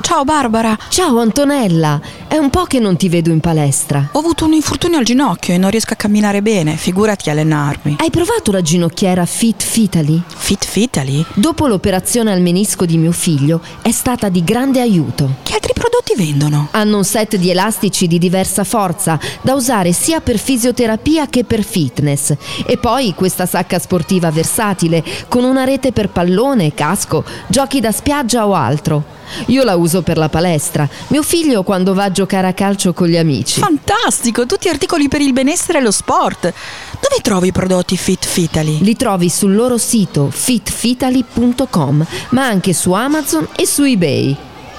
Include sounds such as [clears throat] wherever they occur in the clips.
Ciao Barbara. Ciao Antonella, è un po' che non ti vedo in palestra. Ho avuto un infortunio al ginocchio e non riesco a camminare bene, figurati allenarmi. Hai provato la ginocchiera Fit Fitali? Fit Fitali? Dopo l'operazione al menisco di mio figlio è stata di grande aiuto. Che altri prodotti vendono? Hanno un set di elastici di diversa forza da usare sia per fisioterapia che per fitness. E poi questa sacca sportiva versatile con una rete per pallone, casco, giochi da spiaggia o altro. Io la uso per la palestra, mio figlio quando va a giocare a calcio con gli amici. Fantastico, tutti articoli per il benessere e lo sport. Dove trovi i prodotti Fit Fitali? Li trovi sul loro sito fitfitali.com, ma anche su Amazon e su eBay.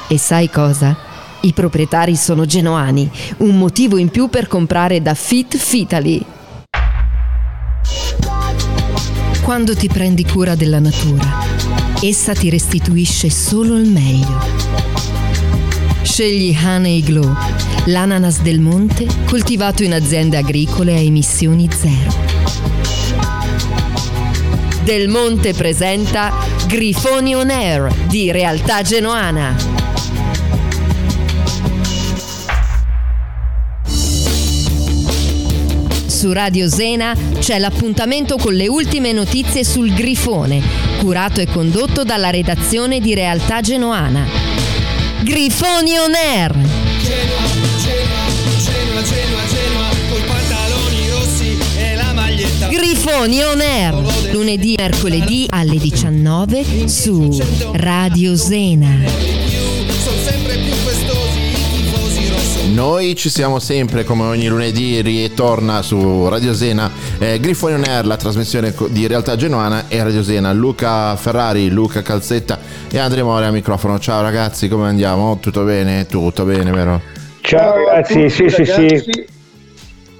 E sai cosa? I proprietari sono genoani, un motivo in più per comprare da Fit Fitali. Quando ti prendi cura della natura, essa ti restituisce solo il meglio. Scegli Honey Glow, l'ananas del monte coltivato in aziende agricole a emissioni zero. Del Monte presenta Grifoni On Air di Realtà Genoana. Su Radio Zena c'è l'appuntamento con le ultime notizie sul grifone, curato e condotto dalla redazione di Realtà Genoana. Grifoni On Air! Genoa, Genoa, Genoa, Genoa, coi pantaloni rossi e la maglietta. Grifoni On Air! Lunedì e mercoledì alle 19 su Radio Zena. Noi ci siamo sempre, come ogni lunedì, ritorna su Radio Sena, eh, Griffoni On Air, la trasmissione di Realtà Genoana e Radio Sena. Luca Ferrari, Luca Calzetta e Andrea Mori al microfono. Ciao ragazzi, come andiamo? Tutto bene? Tutto bene, vero? Ciao ragazzi, a sì, tutti, sì, sì, ragazzi.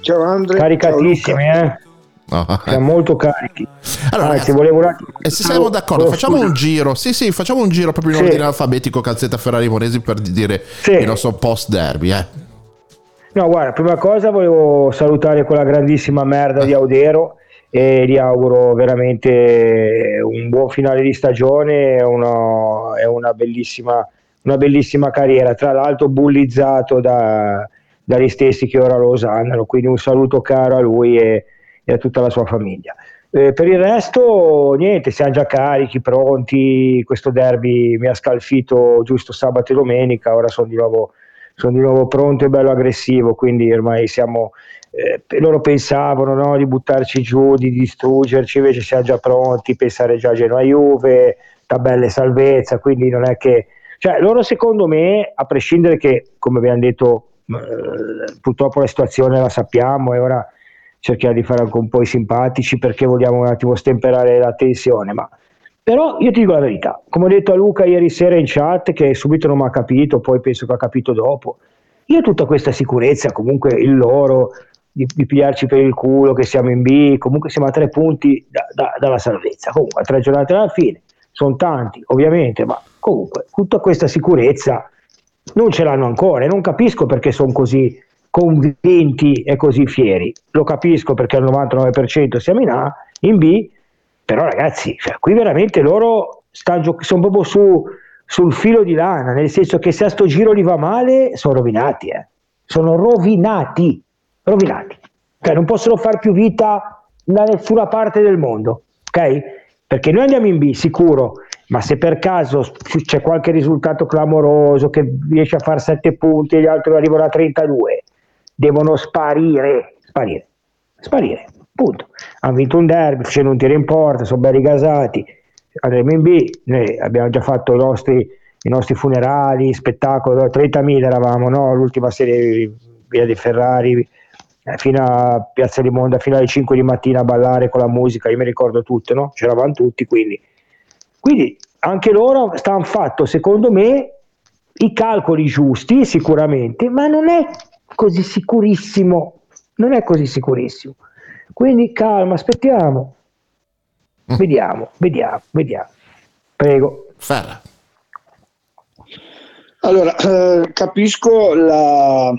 Ciao Andre. caricatissimi, eh? No. Siamo molto carichi. Allora, Anzi, volevo un attimo. E se siamo d'accordo, Oh, facciamo scusa. un giro. Sì, sì, facciamo un giro proprio in Sì. ordine alfabetico Calzetta Ferrari Moresi per dire Sì. il nostro post derby, eh. No, guarda, prima cosa volevo salutare quella grandissima merda di Audero e gli auguro veramente un buon finale di stagione e una, una bellissima, una bellissima carriera. Tra l'altro, bullizzato da- dagli stessi che ora lo osannano. Quindi un saluto caro a lui e, e a tutta la sua famiglia. Eh, per il resto, niente, siamo già carichi, pronti. Questo derby mi ha scalfito giusto sabato e domenica. Ora sono di nuovo sono di nuovo pronto e bello aggressivo, quindi ormai siamo, eh, loro pensavano no, di buttarci giù, di distruggerci, invece siamo già pronti, pensare già a Genoa Juve, tabelle salvezza, quindi non è che, cioè loro secondo me, a prescindere che, come abbiamo detto, eh, purtroppo la situazione la sappiamo e ora cerchiamo di fare anche un po' i simpatici perché vogliamo un attimo stemperare la tensione, ma però io ti dico la verità, come ho detto a Luca ieri sera in chat, che subito non mi ha capito, poi penso che ha capito dopo, io tutta questa sicurezza, comunque il loro, di, di pigliarci per il culo, che siamo in B, comunque siamo a tre punti da- da- dalla salvezza, comunque a tre giornate alla fine, sono tanti ovviamente, ma comunque tutta questa sicurezza non ce l'hanno ancora e non capisco perché sono così convinti e così fieri, lo capisco perché al 99% siamo in A, in B, però ragazzi, cioè, qui veramente loro gio- sono proprio su, sul filo di lana, nel senso che se a sto giro li va male, sono rovinati, eh. sono rovinati, rovinati. Ok, non possono fare più vita da nessuna parte del mondo, ok? perché noi andiamo in B sicuro, ma se per caso c'è qualche risultato clamoroso che riesce a fare 7 punti e gli altri arrivano a 32, devono sparire, sparire, sparire, punto. Hanno vinto un derby, facendo un tiro in porta, sono belli gasati, andremo in B, noi abbiamo già fatto i nostri, i nostri funerali, spettacolo, 30.000 eravamo, no? l'ultima serie via di Ferrari, eh, fino a Piazza di Monda, fino alle 5 di mattina a ballare con la musica, io mi ricordo tutto, no? c'eravamo tutti, quindi quindi anche loro stanno fatto, secondo me, i calcoli giusti sicuramente, ma non è così sicurissimo, non è così sicurissimo. Quindi calma, aspettiamo. Mm. Vediamo, vediamo, vediamo. Prego. Ferra. Allora, eh, capisco la,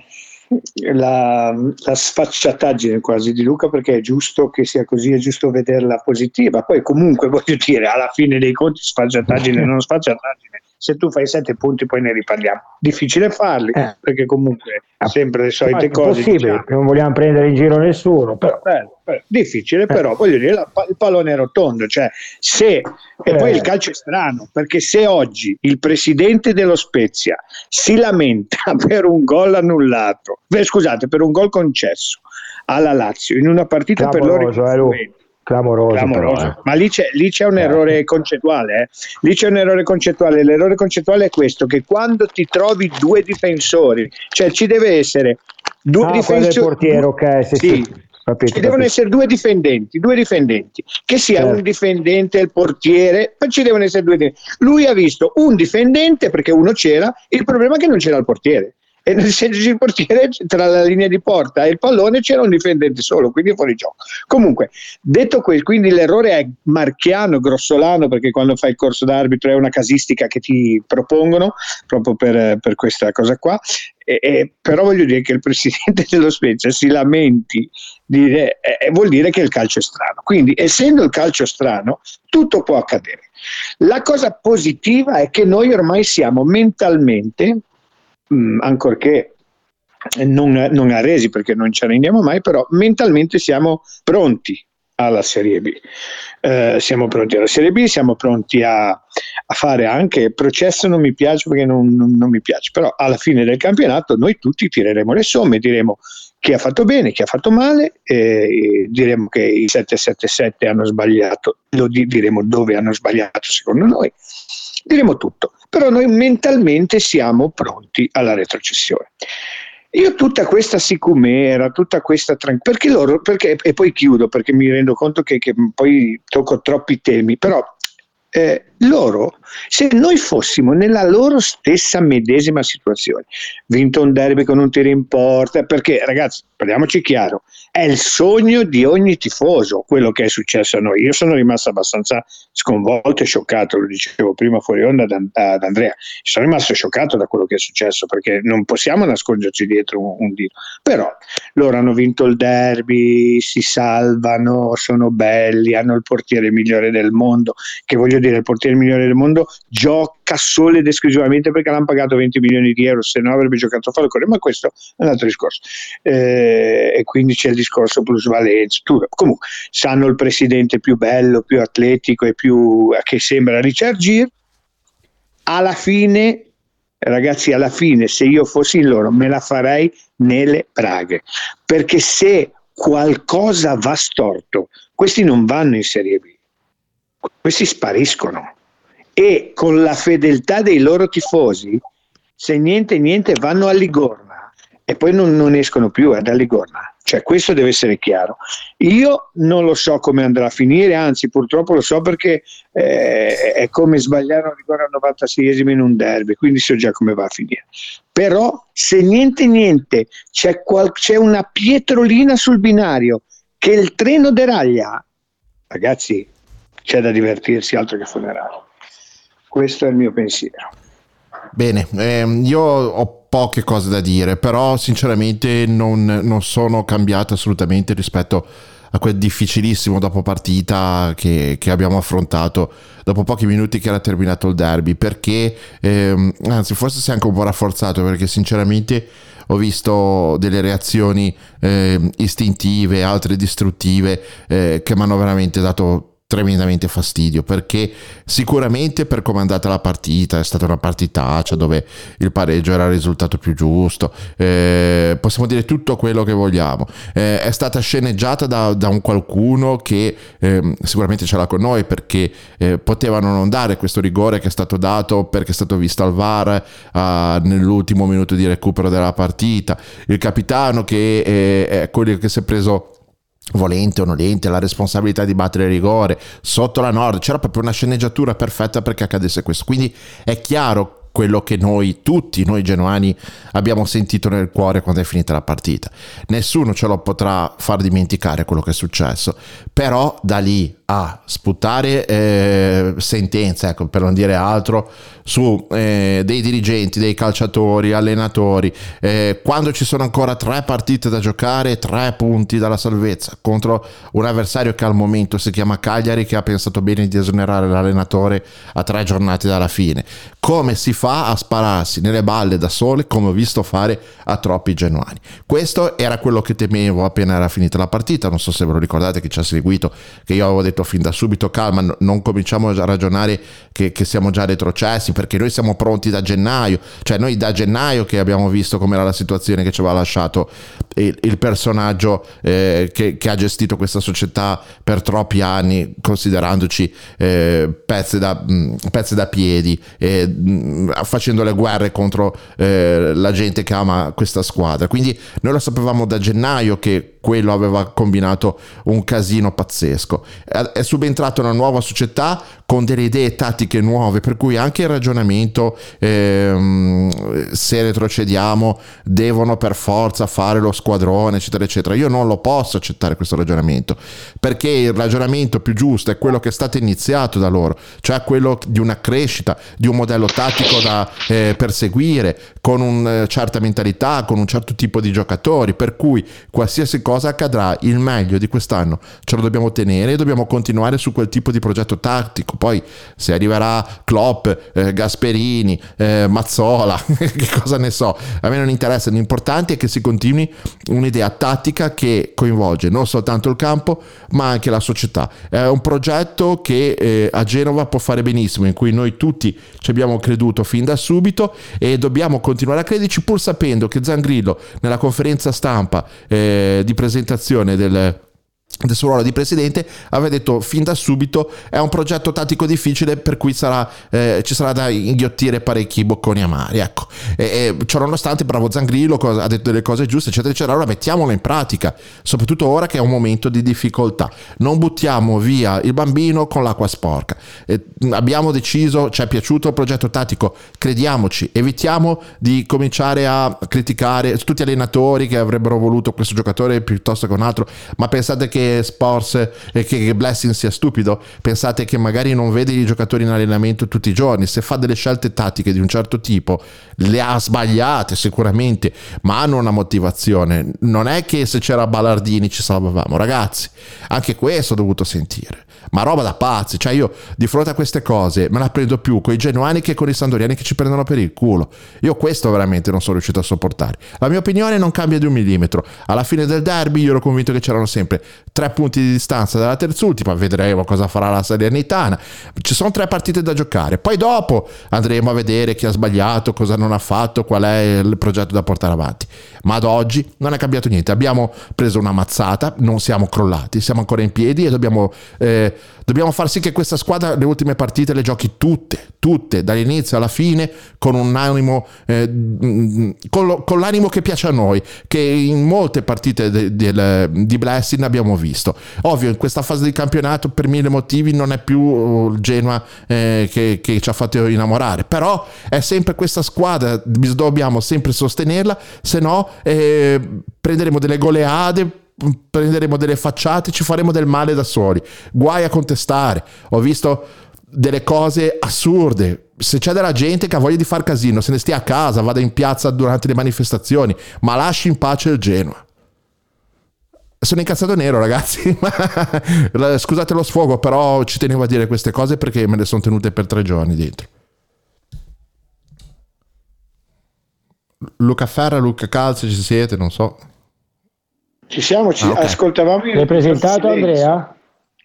la, la, sfacciataggine quasi di Luca perché è giusto che sia così, è giusto vederla positiva. Poi comunque [laughs] voglio dire, alla fine dei conti sfacciataggine non [laughs] sfacciataggine se tu fai sette punti poi ne riparliamo. Difficile farli, eh. perché comunque ah, sempre le solite è cose. Possibile, diciamo. non vogliamo prendere in giro nessuno. Però. Bello, bello. Difficile, eh. però voglio dire, la, il pallone è rotondo, cioè se, e eh. poi il calcio è strano, perché se oggi il presidente dello Spezia si lamenta [laughs] per un gol annullato, beh, scusate, per un gol concesso alla Lazio in una partita Clamoroso, per loro Clamoroso, Clamoroso. Però, eh. ma lì c'è, lì c'è un eh. errore concettuale. Eh. Lì c'è un errore concettuale. L'errore concettuale è questo: che quando ti trovi due difensori, cioè ci deve essere due ah, difensori. portiere, ok, sì, sì. sì. Capito, ci devono essere due difendenti, due difendenti, che sia certo. un difendente e il portiere, ma ci devono essere due difendenti. Lui ha visto un difendente perché uno c'era, il problema è che non c'era il portiere e nel senso il portiere tra la linea di porta e il pallone c'era un difendente solo, quindi fuori gioco. Comunque, detto questo, quindi l'errore è marchiano, grossolano, perché quando fai il corso d'arbitro è una casistica che ti propongono proprio per, per questa cosa qua. E, e, però voglio dire che il presidente [laughs] dello Spezia si lamenti, dire, eh, vuol dire che il calcio è strano. Quindi, essendo il calcio strano, tutto può accadere. La cosa positiva è che noi ormai siamo mentalmente mh, mm, ancorché non, non arresi perché non ci arrendiamo mai, però mentalmente siamo pronti alla Serie B. Eh, siamo pronti alla Serie B, siamo pronti a, a, fare anche processo, non mi piace perché non, non, non, mi piace, però alla fine del campionato noi tutti tireremo le somme, diremo chi ha fatto bene, chi ha fatto male, e diremo che i 777 hanno sbagliato, lo diremo dove hanno sbagliato secondo noi, diremo tutto però noi mentalmente siamo pronti alla retrocessione. Io tutta questa sicumera, tutta questa tranquillità, perché loro, perché, e poi chiudo perché mi rendo conto che, che poi tocco troppi temi, però eh, loro, se noi fossimo nella loro stessa medesima situazione, vinto un derby con un tiro in porta, perché ragazzi, parliamoci chiaro, è il sogno di ogni tifoso quello che è successo a noi. Io sono rimasto abbastanza sconvolto e scioccato, lo dicevo prima fuori onda ad, ad Andrea, sono rimasto scioccato da quello che è successo perché non possiamo nasconderci dietro un, un dito. Però loro hanno vinto il derby, si salvano, sono belli, hanno il portiere migliore del mondo, che voglio dire, il portiere migliore del mondo gioca solo ed esclusivamente perché l'hanno pagato 20 milioni di euro, se no avrebbe giocato Falcone, ma questo è un altro discorso. Eh, e quindi c'è il discorso plusvalenza. Comunque, sanno il presidente più bello, più atletico e più che sembra Richard Gere. Alla fine, ragazzi, alla fine, se io fossi in loro, me la farei nelle braghe. Perché se qualcosa va storto, questi non vanno in Serie B, questi spariscono. E con la fedeltà dei loro tifosi, se niente niente vanno a Ligorna e poi non, non escono più eh, da Ligorna cioè, questo deve essere chiaro. Io non lo so come andrà a finire, anzi, purtroppo lo so perché eh, è come sbagliare un rigore al 96esimo in un derby, quindi so già come va a finire. Però, se niente niente c'è, qual- c'è una pietrolina sul binario che il treno deraglia, ragazzi, c'è da divertirsi altro che funerale. Questo è il mio pensiero. Bene, ehm, io ho poche cose da dire, però sinceramente non, non sono cambiato assolutamente rispetto a quel difficilissimo dopo partita che, che, abbiamo affrontato dopo pochi minuti che era terminato il derby perché ehm, anzi forse si è anche un po' rafforzato perché sinceramente ho visto delle reazioni eh, istintive altre distruttive eh, che mi hanno veramente dato tremendamente fastidio perché sicuramente per come è andata la partita è stata una partitaccia dove il pareggio era il risultato più giusto eh, possiamo dire tutto quello che vogliamo. Eh, è stata sceneggiata da, da un qualcuno che eh, sicuramente ce l'ha con noi perché eh, potevano non dare questo rigore che è stato dato perché è stato visto al VAR uh, nell'ultimo minuto di recupero della partita. Il capitano che eh, è quello che si è preso volente o nolente, la responsabilità di battere il rigore sotto la nord, c'era proprio una sceneggiatura perfetta perché accadesse questo. Quindi è chiaro quello che noi tutti, noi genuani, abbiamo sentito nel cuore quando è finita la partita. Nessuno ce lo potrà far dimenticare quello che è successo, però da lì a sputare eh, sentenze, ecco, per non dire altro, su eh, dei dirigenti, dei calciatori, allenatori, eh, quando ci sono ancora tre partite da giocare, tre punti dalla salvezza contro un avversario che al momento si chiama Cagliari, che ha pensato bene di esonerare l'allenatore a tre giornate dalla fine. Come si fa a spararsi nelle balle da sole, come ho visto fare a troppi genuani? Questo era quello che temevo appena era finita la partita. Non so se ve lo ricordate, chi ci ha seguito, che io avevo detto detto fin da subito calma, non cominciamo a ragionare che, che, siamo già retrocessi perché noi siamo pronti da gennaio, cioè noi da gennaio che abbiamo visto com'era la situazione che ci aveva lasciato il, il personaggio eh, che, che, ha gestito questa società per troppi anni considerandoci eh, pezzi, da, mh, pezzi, da, piedi, eh, facendo le guerre contro eh, la gente che ama questa squadra. Quindi noi lo sapevamo da gennaio che quello aveva combinato un casino pazzesco. È subentrata una nuova società con delle idee tattiche nuove, per cui anche il ragionamento, ehm, se retrocediamo, devono per forza fare lo squadrone, eccetera, eccetera. Io non lo posso accettare questo ragionamento, perché il ragionamento più giusto è quello che è stato iniziato da loro, cioè quello di una crescita, di un modello tattico da eh, perseguire, con una eh, certa mentalità, con un certo tipo di giocatori, per cui qualsiasi cosa accadrà, il meglio di quest'anno ce lo dobbiamo tenere e dobbiamo continuare su quel tipo di progetto tattico. Poi se arriverà Klopp, eh, Gasperini, eh, Mazzola, [laughs] che cosa ne so, a me non interessa, l'importante è che si continui un'idea tattica che coinvolge non soltanto il campo, ma anche la società. È un progetto che eh, a Genova può fare benissimo, in cui noi tutti ci abbiamo creduto fin da subito e dobbiamo continuare a crederci pur sapendo che Zangrillo nella conferenza stampa eh, di presentazione del del suo ruolo di presidente aveva detto fin da subito è un progetto tattico difficile per cui sarà, eh, ci sarà da inghiottire parecchi bocconi amari ecco. E, e ciò nonostante bravo Zangrillo ha detto delle cose giuste eccetera eccetera. Allora mettiamolo in pratica soprattutto ora che è un momento di difficoltà. Non buttiamo via il bambino con l'acqua sporca. E abbiamo deciso ci è piaciuto il progetto tattico crediamoci evitiamo di cominciare a criticare tutti gli allenatori che avrebbero voluto questo giocatore piuttosto che un altro ma pensate che Sports e che Blessing sia stupido. Pensate che magari non vede i giocatori in allenamento tutti i giorni. Se fa delle scelte tattiche di un certo tipo, le ha sbagliate sicuramente, ma hanno una motivazione. Non è che se c'era Ballardini ci salvavamo, ragazzi. Anche questo ho dovuto sentire ma roba da pazzi. Cioè, io di fronte a queste cose me la prendo più con i genuani che con i sandoriani che ci prendono per il culo. Io questo veramente non sono riuscito a sopportare. La mia opinione non cambia di un millimetro. Alla fine del derby io ero convinto che c'erano sempre tre punti di distanza dalla terzultima. Vedremo cosa farà la Salernitana. Ci sono tre partite da giocare. Poi dopo andremo a vedere chi ha sbagliato, cosa non ha fatto, qual è il progetto da portare avanti. Ma ad oggi non è cambiato niente. Abbiamo preso una mazzata, non siamo crollati, siamo ancora in piedi e dobbiamo eh, dobbiamo far sì che questa squadra le ultime partite le giochi tutte, tutte, dall'inizio alla fine, con un animo, eh, con, lo, con, l'animo che piace a noi, che in molte partite de, de, di Blessing abbiamo visto. Ovvio, in questa fase di campionato, per mille motivi, non è più il Genoa eh, che, che, ci ha fatto innamorare, però è sempre questa squadra, dobbiamo sempre sostenerla, se no eh, prenderemo delle goleade prenderemo delle facciate, ci faremo del male da soli. Guai a contestare. Ho visto delle cose assurde. Se c'è della gente che ha voglia di far casino, se ne stia a casa, vada in piazza durante le manifestazioni, ma lasci in pace il Genoa. Sono incazzato nero, ragazzi. [laughs] Scusate lo sfogo, però ci tenevo a dire queste cose perché me le sono tenute per tre giorni dentro. Luca Ferra, Luca Calze, ci siete? Non so. Ci siamo, ci ah, okay. ascoltavamo. L'hai presentato Andrea?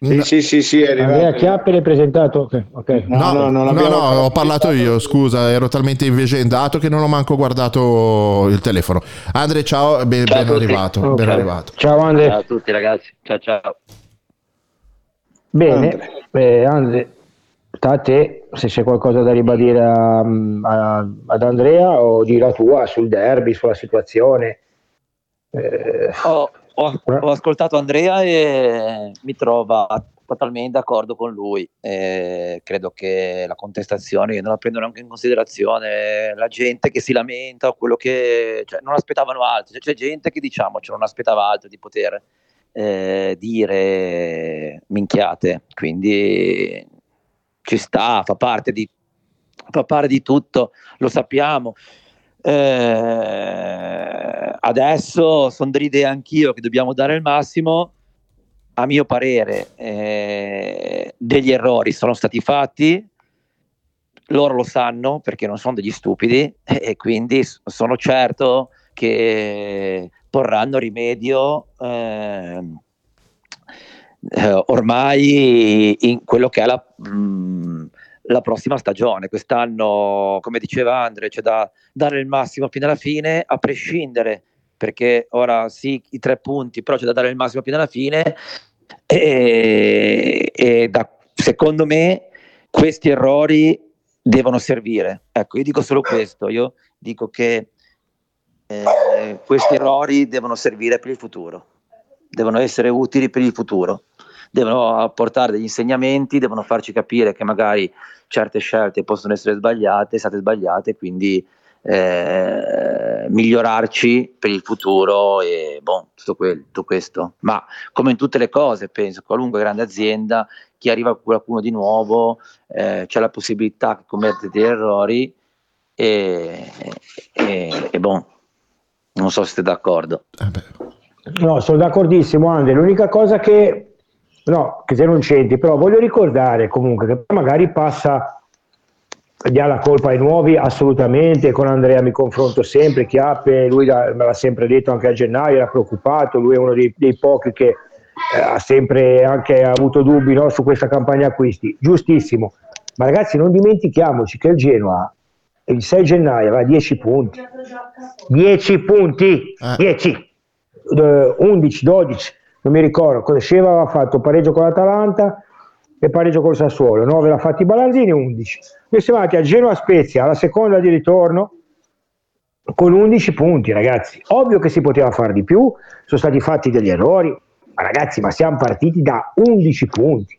Sì, sì, sì, sì, è Andrea arrivato. Chiappe l'hai presentato? Ok, ok. No, No, no, non no, no, ho parlato io, scusa, ero talmente invegendato che non ho manco guardato il telefono. Andre, ciao, ben, Ciao ben arrivato, Ok. ben arrivato. Ciao Andre. Ciao a tutti ragazzi, ciao ciao. Bene, Andre. eh, Andre, sta a te se c'è qualcosa da ribadire a- a- ad Andrea o di la tua sul derby, sulla situazione. Eh, Ho, ho- ho ascoltato Andrea e mi trova totalmente d'accordo con lui. Eh, credo che la contestazione io non la prendo neanche in considerazione. La gente che si lamenta o quello che cioè, non aspettavano altro. Cioè, c'è gente che diciamo cioè, non aspettava altro di poter eh, dire minchiate. Quindi ci sta, fa parte di, fa parte di tutto, lo sappiamo. Eh, adesso sono dell'idea anch'io che dobbiamo dare il massimo. A mio parere, eh, degli errori sono stati fatti, loro lo sanno perché non sono degli stupidi [laughs] e, quindi sono certo che porranno rimedio ehm, eh, ormai in quello che è la, mh, la prossima stagione. Quest'anno, come diceva Andre, c'è da dare il massimo fino alla fine, a prescindere, perché ora sì, i tre punti, però c'è da dare il massimo fino alla fine. E, e da- secondo me questi errori devono servire. Ecco, io dico solo questo, io dico che eh, questi errori devono servire per il futuro, devono essere utili per il futuro, devono apportare degli insegnamenti, devono farci capire che magari certe scelte possono essere sbagliate, state sbagliate, quindi eh, migliorarci per il futuro e boh, tutto, quel- tutto questo. Ma come in tutte le cose, penso, qualunque grande azienda, chi arriva qualcuno di nuovo, eh, c'è la possibilità che commette degli errori e, e, e boh, non so se siete d'accordo. No, sono d'accordissimo, Andre. L'unica cosa che, no, che te non c'entri, però voglio ricordare comunque che magari passa, dia la colpa ai nuovi, assolutamente. Con Andrea mi confronto sempre. Chiappe, lui da- me l'ha sempre detto anche a gennaio, era preoccupato. Lui è uno dei, dei pochi che eh, ha sempre anche avuto dubbi no, su questa campagna acquisti. Giustissimo. Ma ragazzi, non dimentichiamoci che il Genoa il 6 gennaio aveva 10 punti. 10 punti, 10 eh, 11, 12, non mi ricordo, Cosceva aveva fatto pareggio con l'Atalanta e pareggio col Sassuolo, 9 l'ha fatti Balanzini, 11. Noi siamo andati a Genoa Spezia, alla seconda di ritorno, con 11 punti, ragazzi. Ovvio che si poteva fare di più, sono stati fatti degli errori, ma ragazzi, ma siamo partiti da 11 punti.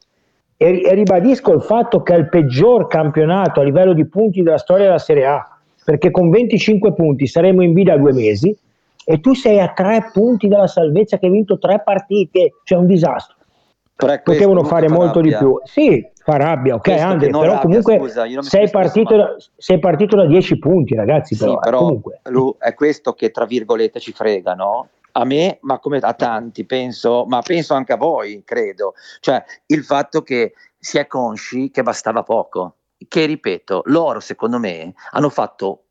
E, e ribadisco il fatto che è il peggior campionato a livello di punti della storia della Serie A, perché con 25 punti saremo in B da due mesi e tu sei a tre punti dalla salvezza che hai vinto tre partite, cioè un disastro. Però Potevano fare fa molto di rabbia. più. Sì, fa rabbia, ok, Andre, però rabbia, comunque scusa, sei, partito da, sei partito da 10 punti, ragazzi, Sì, però, eh, però comunque. È questo che tra virgolette ci frega, no? A me, ma come a tanti, penso, ma penso anche a voi, credo. Cioè, il fatto che si è consci che bastava poco. Che ripeto, loro, secondo me, hanno fatto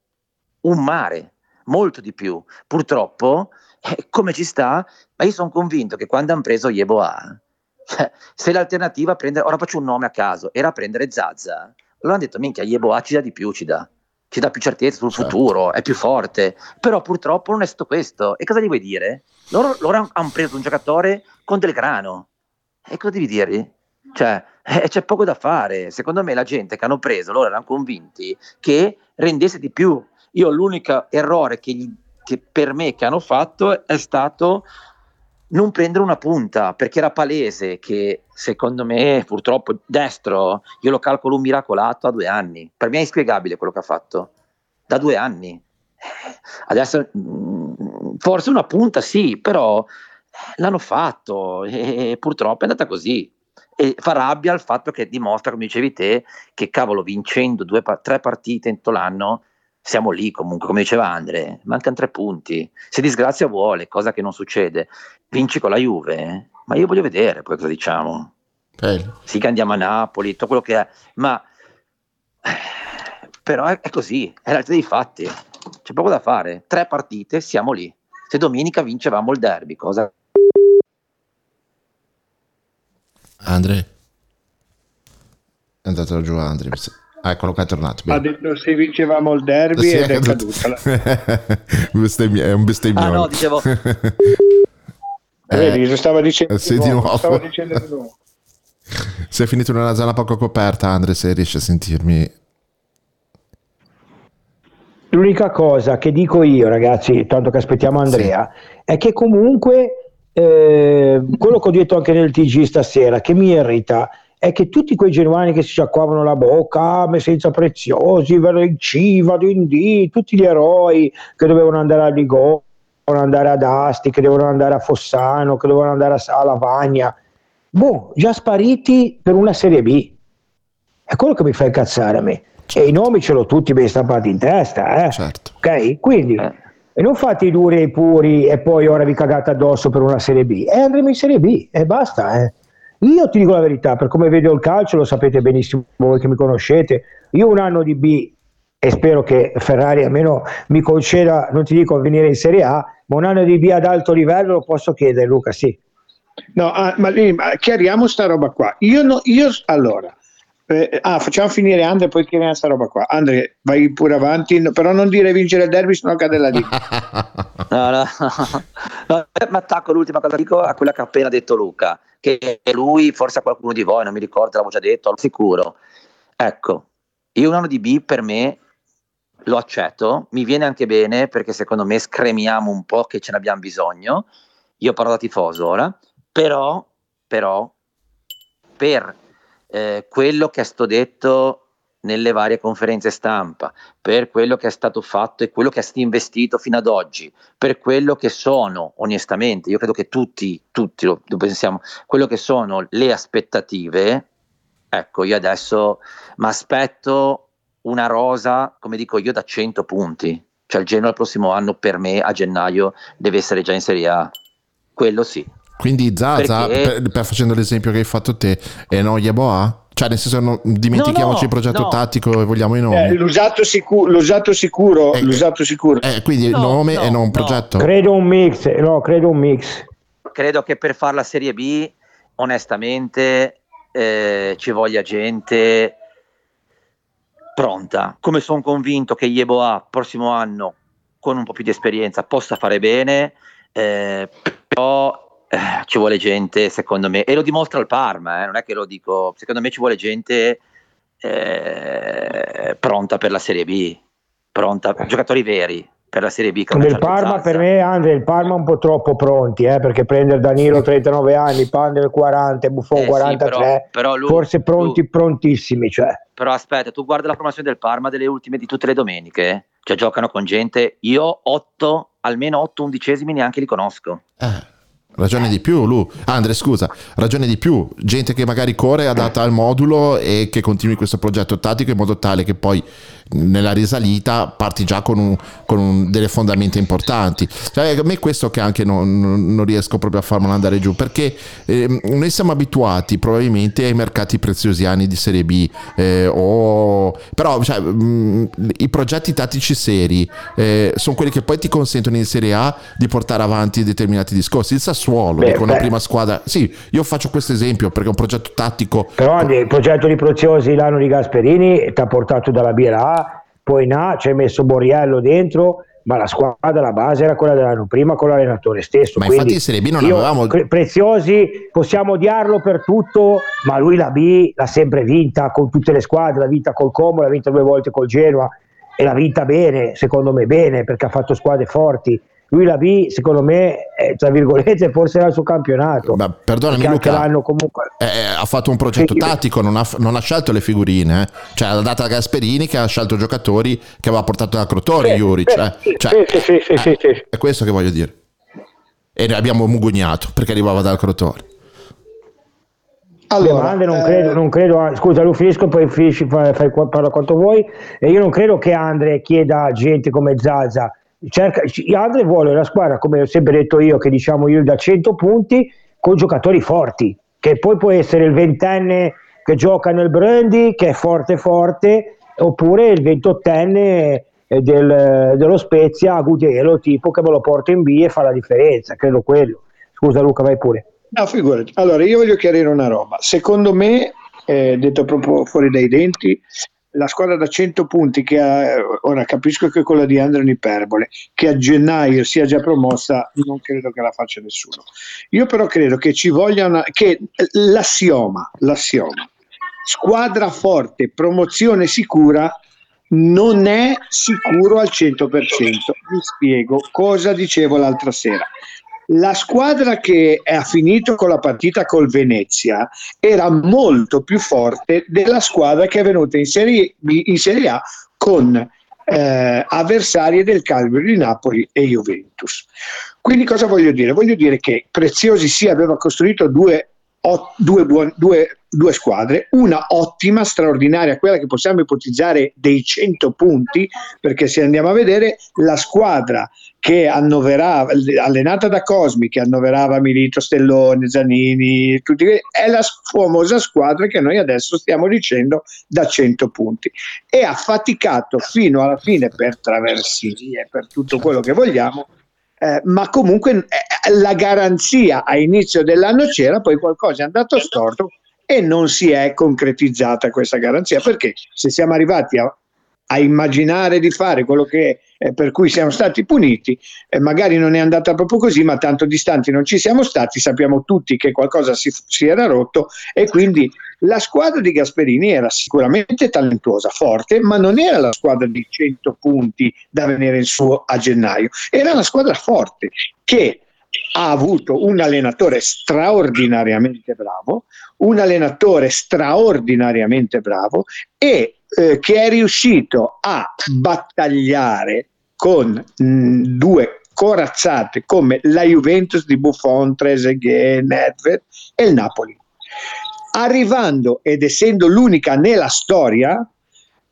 un mare, molto di più. Purtroppo, eh, come ci sta, ma io sono convinto che quando hanno preso Yeboah, cioè, [laughs] se l'alternativa a prendere, ora faccio un nome a caso, era prendere Zazza, allora hanno detto, minchia, Yeboah ci dà di più, ci dà ci dà più certezza sul futuro, è più forte, però purtroppo non è stato questo. E cosa gli vuoi dire? Loro, loro hanno preso un giocatore con del grano. E cosa devi dirgli? Cioè, eh, c'è poco da fare. Secondo me la gente che hanno preso, loro erano convinti che rendesse di più. Io l'unico errore che, che per me che hanno fatto è stato non prendere una punta, perché era palese che secondo me, purtroppo, destro, io lo calcolo un miracolato a due anni. Per me è inspiegabile quello che ha fatto. Da due anni. Adesso mm, forse una punta sì, però eh, l'hanno fatto e purtroppo è andata così. E fa rabbia il fatto che dimostra, come dicevi te, che cavolo, vincendo due, tre partite tutto l'anno, siamo lì comunque, come diceva Andre, mancano tre punti. Se disgrazia vuole, cosa che non succede, vinci con la Juve, eh. ma io voglio vedere poi cosa diciamo. Sì che andiamo a Napoli, tutto quello che è, ma eh, però è, è così, è la realtà dei fatti, c'è poco da fare, tre partite, siamo lì. Se domenica vincevamo il derby, cosa Andre? È andato giù Andre. Ah, Eccolo qua, è tornato. Ha Bene. detto se vincevamo il derby Sì, ed è caduto. [laughs] caduta. [laughs] Bestemmia- è un bestemmione. Ah, no, dicevo- [laughs] Eh, Vedi, lo stava dicendo eh, sì, di nuovo. Stava dicendo di nuovo. Sei finito in una zona poco coperta, Andre, se riesci a sentirmi. L'unica cosa che dico io, ragazzi, tanto che aspettiamo Andrea, è che comunque eh, quello che ho detto anche nel TG stasera, che mi irrita, è che tutti quei genuani che si sciacquavano la bocca, ah, me senza preziosi, vado in C, vado in D, tutti gli eroi che dovevano andare a Ligone, dovevano andare ad Asti, che dovevano andare a Fossano, che dovevano andare a, a Lavagna, boh, già spariti per una Serie B. È quello che mi fa incazzare a me. E i nomi ce l'ho tutti ben stampati in testa, eh? Certo. Ok? Quindi, e non fate i duri e i puri e poi ora vi cagate addosso per una Serie B. E andremo in Serie B e basta, eh. Io ti dico la verità, per come vedo il calcio, lo sapete benissimo voi che mi conoscete, io un anno di B e spero che Ferrari almeno mi conceda, non ti dico venire in Serie A, ma un anno di B ad alto livello lo posso chiedere, Luca, sì. No, ah, ma, ma chiariamo sta roba qua. Io, no, io allora, eh, ah, facciamo finire Andre poi chiariamo sta roba qua. Andre, vai pure avanti, però non dire vincere il derby, sennò cade la dica. [laughs] No, no, no, eh, mi attacco l'ultima cosa dico a quella che ha appena detto Luca, che lui, forse a qualcuno di voi, non mi ricordo, l'avevo già detto, al sicuro. Ecco, io un anno di B per me lo accetto, mi viene anche bene perché secondo me scremiamo un po' che ce ne abbiamo bisogno. Io parlo da tifoso ora, però, però per eh, quello che è stato detto nelle varie conferenze stampa, per quello che è stato fatto e quello che è stato investito fino ad oggi, per quello che sono, onestamente, io credo che tutti, tutti lo, lo pensiamo, quello che sono le aspettative, ecco, io adesso mi aspetto una rosa, come dico io, da 100 punti. Cioè il Genoa il prossimo anno per me a gennaio deve essere già in Serie A. Quello sì. Quindi Zaza, Perché- per, per facendo l'esempio che hai fatto te, e no Yeboah? Cioè, nel senso, non- dimentichiamoci No, no, il progetto no. tattico e vogliamo i nomi. Eh, l'usato, sicuro, l'usato sicuro, Eh, l'usato sicuro. Eh, quindi No, nome no, e non no. progetto. Credo un mix, no, credo un mix. credo che per fare la Serie B, onestamente, eh, ci voglia gente pronta. Come sono convinto che Yeboah prossimo anno, con un po' più di esperienza, possa fare bene, eh, però eh, ci vuole gente, secondo me, e lo dimostra il Parma, eh, non è che lo dico, secondo me ci vuole gente eh, pronta per la Serie B, pronta, giocatori veri per la Serie B. come Del Certo Parma per me, Andre, il Parma è un po' troppo pronti, eh, perché prendere Danilo 39 anni, Pandel 40 e Buffon Eh sì, 43, però- però lui- forse pronti, lui- prontissimi. Cioè. Però aspetta, tu guarda la formazione del Parma delle ultime di tutte le domeniche, cioè giocano con gente, io 8, almeno 8 undicesimi neanche li conosco. Eh, ragione di più, Lu. Ah, Andre, scusa, ragione di più. Gente che magari corre adatta al modulo e che continui questo progetto tattico in modo tale che poi nella risalita parti già con, un- con un- delle fondamenta importanti. Cioè, a me è questo che anche non, non- riesco proprio a farmelo andare giù, perché ehm, noi siamo abituati probabilmente ai mercati preziosiani di Serie B, eh, o- però cioè, mh, i progetti tattici seri eh, sono quelli che poi ti consentono in Serie A di portare avanti determinati discorsi. Il Sassuolo, Beh, dico una beh. prima squadra, sì, io faccio questo esempio perché è un progetto tattico Però il progetto di Preziosi l'anno di Gasperini ti ha portato dalla birra A, poi A ci hai messo Borriello dentro, ma la squadra, la base era quella dell'anno prima con l'allenatore stesso. Ma Quindi infatti in Serie B non avevamo- Pre- Preziosi possiamo odiarlo per tutto, ma lui la B l'ha sempre vinta con tutte le squadre, l'ha vinta col Como, l'ha vinta due volte col Genoa e l'ha vinta bene, secondo me bene, perché ha fatto squadre forti. Lui la B, secondo me, è, tra virgolette, forse era il suo campionato. Ma perdonami, Luca. comunque... Eh, ha fatto un progetto Sì. tattico, non ha, non ha scelto le figurine, eh. cioè ha dato a Gasperini che ha scelto giocatori che aveva portato da Crotone, Sì, Juric. sì, eh. sì, Cioè, sì, sì, sì, eh, sì, sì. È questo che voglio dire. E ne abbiamo mugugnato perché arrivava dal Crotone. Allora, non eh, credo, non credo a- scusa, lo finisco, poi finisci, fai, fai parla quanto vuoi. E io non credo che Andre chieda a gente come Zaza. Cerca, Andre vuole la squadra, come ho sempre detto io, che diciamo io da 100 punti, con giocatori forti, che poi può essere il ventenne che gioca nel Brandy, che è forte forte, oppure il ventottenne eh, del- dello Spezia, Agudelo, tipo che me lo porta in B e fa la differenza, credo quello. Scusa Luca, vai pure. No, figurati. Allora, io voglio chiarire una roba. Secondo me, eh, detto proprio fuori dai denti, la squadra da 100 punti, che ha, ora capisco che quella di Andrea è un'iperbole, che a gennaio sia già promossa, non credo che la faccia nessuno. Io però credo che ci voglia una, che l'assioma, l'assioma, squadra forte, promozione sicura, non è sicuro al 100%. Mi spiego cosa dicevo l'altra sera. La squadra che ha finito con la partita col Venezia era molto più forte della squadra che è venuta in Serie, in serie A con eh, avversarie del Calvary di Napoli e Juventus. Quindi cosa voglio dire? Voglio dire che Preziosi sì aveva costruito due, due, buon, due, due squadre, una ottima, straordinaria, quella che possiamo ipotizzare dei 100 punti, perché se andiamo a vedere la squadra che annoverava, allenata da Cosmi, che annoverava Milito, Stellone, Zanini, tutti, è la famosa squadra che noi adesso stiamo dicendo da 100 punti. E ha faticato fino alla fine per traversini e per tutto quello che vogliamo, eh, ma comunque eh, la garanzia a inizio dell'anno c'era, poi qualcosa è andato storto e non si è concretizzata questa garanzia perché se siamo arrivati a, a immaginare di fare quello che eh, per cui siamo stati puniti, eh, magari non è andata proprio così, ma tanto distanti non ci siamo stati, sappiamo tutti che qualcosa si, si era rotto e quindi la squadra di Gasperini era sicuramente talentuosa, forte, ma non era la squadra di 100 punti da venire in su a gennaio, era una squadra forte che ha avuto un allenatore straordinariamente bravo, un allenatore straordinariamente bravo e eh, che è riuscito a battagliare con mh, due corazzate come la Juventus di Buffon, Trezeguet, Nedved e il Napoli. Arrivando ed essendo l'unica nella storia,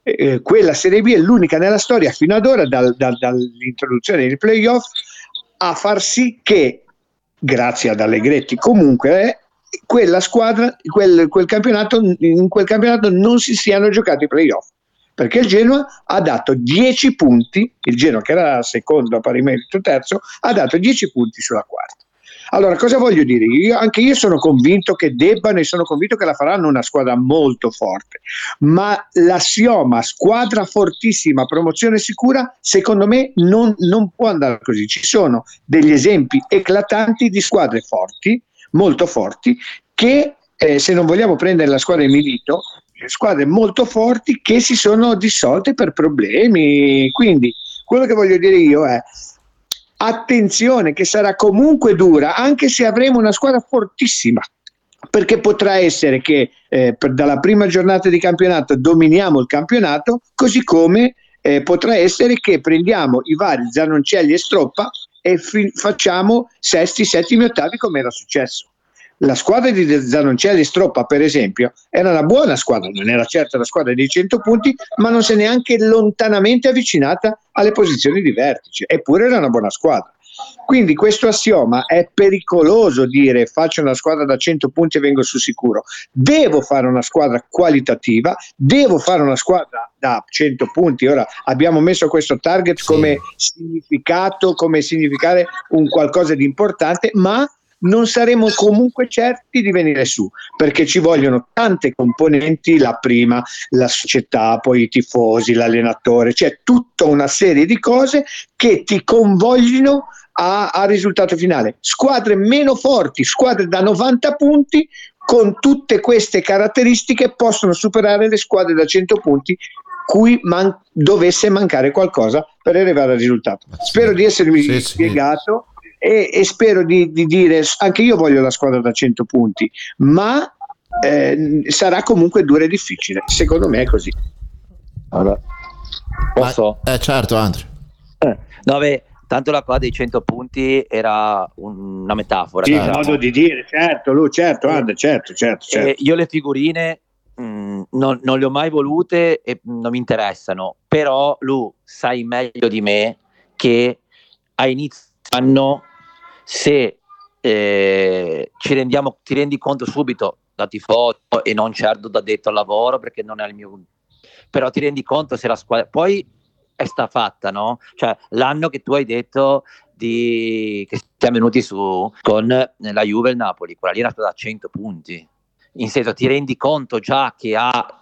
eh, quella Serie B è l'unica nella storia fino ad ora dal, dal, dall'introduzione dei playoff a far sì che, grazie ad Allegretti comunque, eh, quella squadra, quel, quel campionato, in quel campionato non si siano giocati i playoff perché il Genoa ha dato 10 punti, il Genoa che era secondo a pari merito terzo, ha dato 10 punti sulla quarta. Allora, cosa voglio dire? Io, anche io sono convinto che debbano e sono convinto che la faranno una squadra molto forte, ma l'assioma squadra fortissima, promozione sicura, secondo me non, non può andare così. Ci sono degli esempi eclatanti di squadre forti, molto forti, che eh, se non vogliamo prendere la squadra di Milito, squadre molto forti che si sono dissolte per problemi. Quindi quello che voglio dire io è attenzione che sarà comunque dura, anche se avremo una squadra fortissima. Perché potrà essere che eh, per, dalla prima giornata di campionato dominiamo il campionato, così come eh, potrà essere che prendiamo i vari Zanoncelli e Stroppa e fi- facciamo sesti, settimi, ottavi come era successo la squadra di Zanoncelli Stroppa, per esempio, era una buona squadra, non era certo la squadra dei 100 punti, ma non si è neanche lontanamente avvicinata alle posizioni di vertice, eppure era una buona squadra. Quindi questo assioma è pericoloso dire faccio una squadra da 100 punti e vengo sul sicuro. Devo fare una squadra qualitativa, devo fare una squadra da 100 punti. Ora abbiamo messo questo target come significato, come significare un qualcosa di importante, ma non saremo comunque certi di venire su perché ci vogliono tante componenti, la prima, la società, poi i tifosi, l'allenatore, c'è tutta una serie di cose che ti convogliono al risultato finale. Squadre meno forti, squadre da 90 punti con tutte queste caratteristiche possono superare le squadre da 100 punti cui man- dovesse mancare qualcosa per arrivare al risultato. Spero di essermi sì, spiegato. Sì e, e spero di, di, dire anche io voglio la squadra da 100 punti, ma eh, sarà comunque dura e difficile. Secondo me è così. Allora, posso? Ma, eh, certo, Andrea. Eh, no, beh, tanto la qua dei 100 punti era una metafora. Sì, certo. modo di dire, certo, lui, certo, Andre, certo, certo, certo. io le figurine mh, mm, non, non, le ho mai volute e non mi interessano, però lui sai meglio di me che a inizio anno se eh, ci rendiamo, ti rendi conto subito da tifoso e non certo da detto al lavoro perché non è il mio però ti rendi conto se la squadra poi è sta fatta no? cioè l'anno che tu hai detto di, che siamo venuti su con la Juve e il Napoli, quella lì era stata da 100 punti. In senso, ti rendi conto già che ha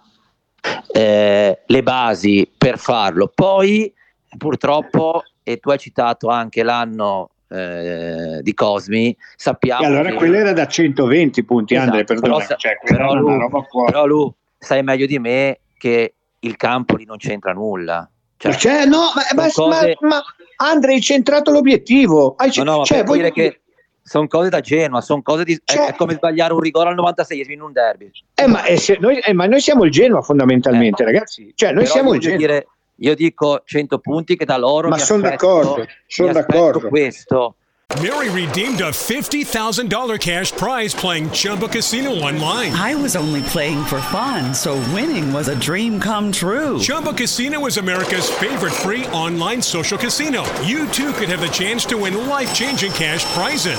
eh, le basi per farlo. Poi, purtroppo, e tu hai citato anche l'anno eh, di Cosmi, sappiamo. E allora che... quella era da 120 punti, Esatto, Andre, perdona. però cioè, però fuori. Però lui sai meglio di me che il campo lì non c'entra nulla. Cioè, Cioè, no, ma, ma, cose- ma, ma Andre hai centrato l'obiettivo. Hai no, no, cioè, per dire che sono cose da Genoa, sono cose di... è- Cioè- è, come sbagliare un rigore al 96 in un derby. eh, ma, eh, noi, eh, ma noi siamo il Genoa fondamentalmente, Eh. ragazzi. Cioè, noi siamo il Genoa. dire, io dico 100 punti che da loro Ma mi son d'accordo, son mi aspetto d'accordo. questo. Mary redeemed a $50,000 cash prize playing Chumba Casino online. I was only playing for fun, so winning was a dream come true. Chumba Casino is America's favorite free online social casino. You too could have the chance to win life changing cash prizes.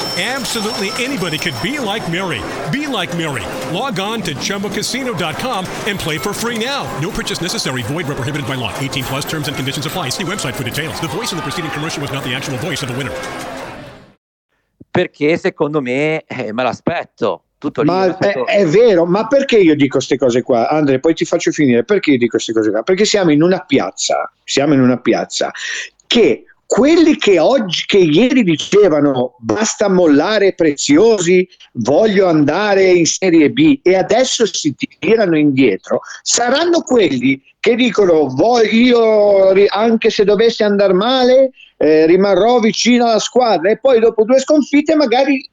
Absolutely anybody could be like Mary. Be like Mary. Log on to chumbacasino.com and play for free now. No purchase necessary. Void where prohibited by law. 18 plus terms and conditions apply. See website for details. The voice in the preceding commercial was not the actual voice of the winner. Perché secondo me eh, me l'aspetto. Tutto lì. Ma è, è vero, ma perché io dico queste cose qua? Andre, poi ti faccio finire. Perché io dico queste cose qua? Perché siamo in una piazza, siamo in una piazza che quelli che oggi, che ieri dicevano basta mollare preziosi, voglio andare in Serie B e adesso si tirano indietro, saranno quelli che dicono "Voglio- anche se dovesse andare male eh, rimarrò vicino alla squadra e poi dopo due sconfitte magari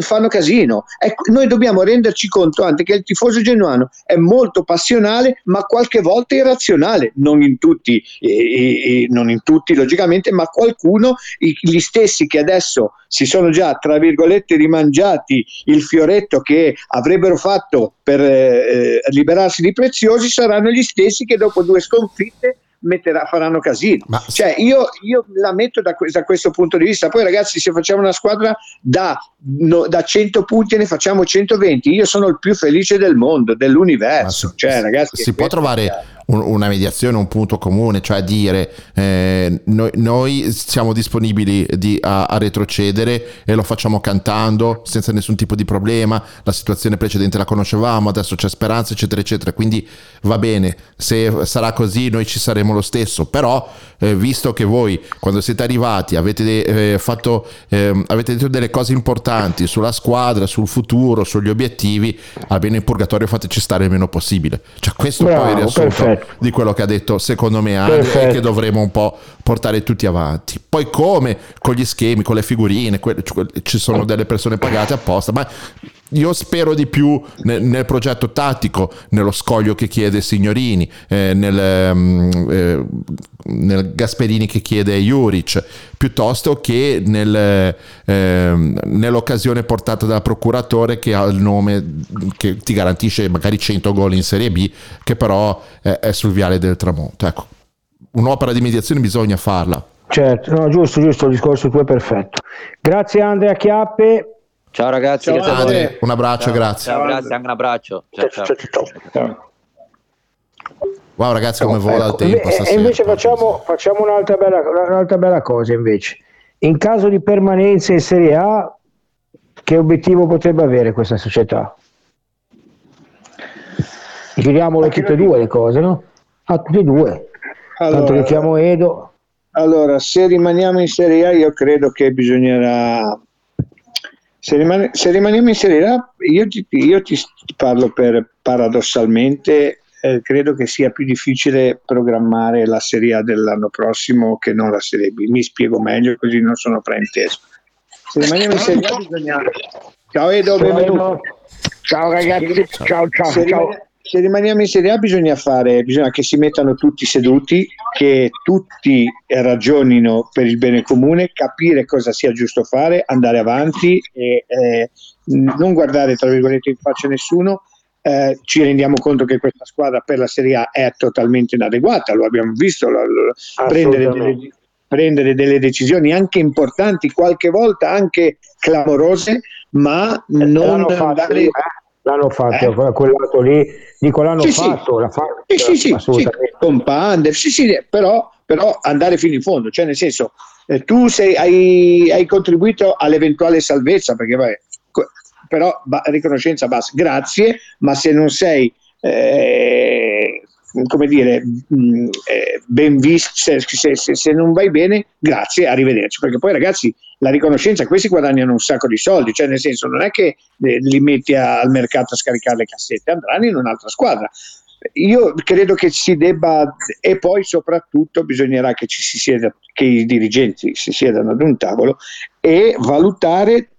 fanno casino. Ecco, noi dobbiamo renderci conto anche che il tifoso genuano è molto passionale ma qualche volta irrazionale, non in tutti, eh, eh, non in tutti logicamente, ma qualcuno, gli stessi che adesso si sono già tra virgolette rimangiati il fioretto che avrebbero fatto per eh, eh, liberarsi di preziosi saranno gli stessi che dopo due sconfitte metterà- faranno casino. Ma- Cioè, io, io la metto da, da questo punto di vista. Poi, ragazzi, se facciamo una squadra da, no- da 100 punti, ne facciamo 120. Io sono il più felice del mondo, dell'universo. si, cioè, ragazzi, si può trovare un- una mediazione, un punto comune, cioè dire eh, noi, noi siamo disponibili di- a, a retrocedere e lo facciamo cantando senza nessun tipo di problema, la situazione precedente la conoscevamo, adesso c'è speranza, eccetera, eccetera, quindi va bene, se sarà così noi ci saremo lo stesso, però eh, visto che voi quando siete arrivati avete eh, fatto, ehm, avete detto delle cose importanti sulla squadra, sul futuro, sugli obiettivi, almeno in purgatorio fateci stare il meno possibile. Cioè questo Bravo, poi riassunto perfetto. di quello che ha detto secondo me Andre e che dovremo un po' portare tutti avanti. Poi come con gli schemi, con le figurine, que- ci sono delle persone pagate apposta, ma io spero di più nel, nel progetto tattico, nello scoglio che chiede Signorini, eh, nel, ehm, eh, nel Gasperini che chiede Juric, piuttosto che nel, ehm, nell'occasione portata dal procuratore che ha il nome che ti garantisce magari 100 gol in Serie B, che però è, è sul viale del tramonto. Ecco, un'opera di mediazione bisogna farla. Certo, no, giusto, giusto, il discorso tuo è perfetto. Grazie Andrea Chiappe. Ciao ragazzi, Ciao, grazie a un abbraccio, grazie. Ciao, grazie, anche un abbraccio. Ciao, ciao. Ciao. Wow ragazzi come vola il Ecco, tempo e- stasera. E invece facciamo, facciamo un'altra, bella, un'altra bella cosa invece. In caso di permanenza in Serie A, che obiettivo potrebbe avere questa società? Chiediamolo Ma che tutte e due le cose, no? Ah, tutte e due. Tanto Allora, che chiamo Edo. Allora, se rimaniamo in Serie A, io credo che bisognerà. Se, rimane- se rimaniamo in Serie A, io ti, io ti parlo per paradossalmente, eh, credo che sia più difficile programmare la Serie A dell'anno prossimo che non la Serie B. Mi spiego meglio, così non sono frainteso. Se rimaniamo in Serie A, bisogna. Ciao Edo, benvenuto. Ciao ragazzi, ciao ciao ciao. Se rimaniamo in Serie A bisogna fare, bisogna che si mettano tutti seduti, che tutti ragionino per il bene comune, capire cosa sia giusto fare, andare avanti e eh, non guardare tra virgolette in faccia nessuno. Eh, ci rendiamo conto che questa squadra per la Serie A è totalmente inadeguata, lo abbiamo visto, lo, lo, prendere, delle, prendere delle decisioni anche importanti, qualche volta anche clamorose, ma non andare... L'hanno fatto, eh? quel lato lì, dico l'hanno Sì, sì. fatto, l'ha fatto, Sì, sì, sì, sì, con Pandev, sì, sì, però, però andare fino in fondo, cioè nel senso, eh, tu sei, hai, hai contribuito all'eventuale salvezza, perché co- però ba- riconoscenza basta, grazie, ma se non sei, eh, come dire, mh, eh, ben visto, se, se- se- se non vai bene, grazie, arrivederci, perché poi ragazzi, la riconoscenza, questi guadagnano un sacco di soldi, cioè nel senso non è che eh, li metti a- al mercato a scaricare le cassette, andranno in un'altra squadra. Io credo che si debba, e poi soprattutto bisognerà che ci si sieda, che i dirigenti si siedano ad un tavolo e valutare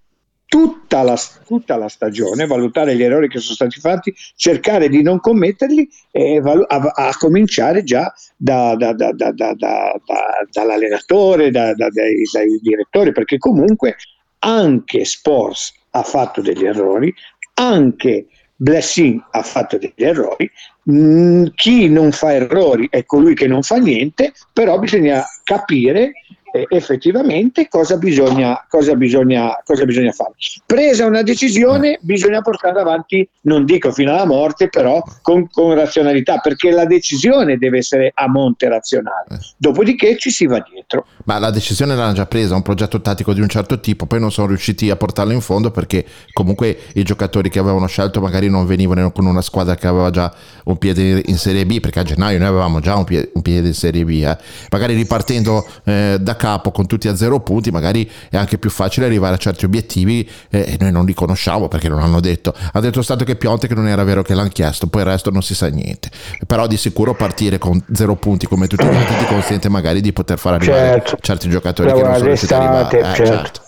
tutta la, tutta la stagione, valutare gli errori che sono stati fatti, cercare di non commetterli e valu- a, a cominciare già da- da- da- da- da- da- da- dall'allenatore, da- da- dai, dai direttori, perché comunque anche Sports ha fatto degli errori, anche Blessing ha fatto degli errori, Mm, chi non fa errori è colui che non fa niente, però bisogna capire eh, effettivamente cosa bisogna, cosa, bisogna, cosa bisogna fare. Presa una decisione, bisogna portarla avanti, non dico fino alla morte, però con, con razionalità, perché la decisione deve essere a monte razionale. Dopodiché ci si va dietro. Ma la decisione l'hanno già presa, un progetto tattico di un certo tipo, poi non sono riusciti a portarlo in fondo perché comunque i giocatori che avevano scelto magari non venivano con una squadra che aveva già un piede in Serie B, perché a gennaio noi avevamo già un piede, un piede in Serie B, eh. magari ripartendo eh, da capo con tutti a zero punti, magari è anche più facile arrivare a certi obiettivi eh, e noi non li conosciamo perché non hanno detto. Ha detto stato che Pionte che non era vero che l'hanno chiesto, poi il resto non si sa niente. Però di sicuro partire con zero punti come tutti gli altri ti consente magari di poter far arrivare Certo. certi giocatori che Lavorare non sono riusciti ad arrivare. Eh, certo.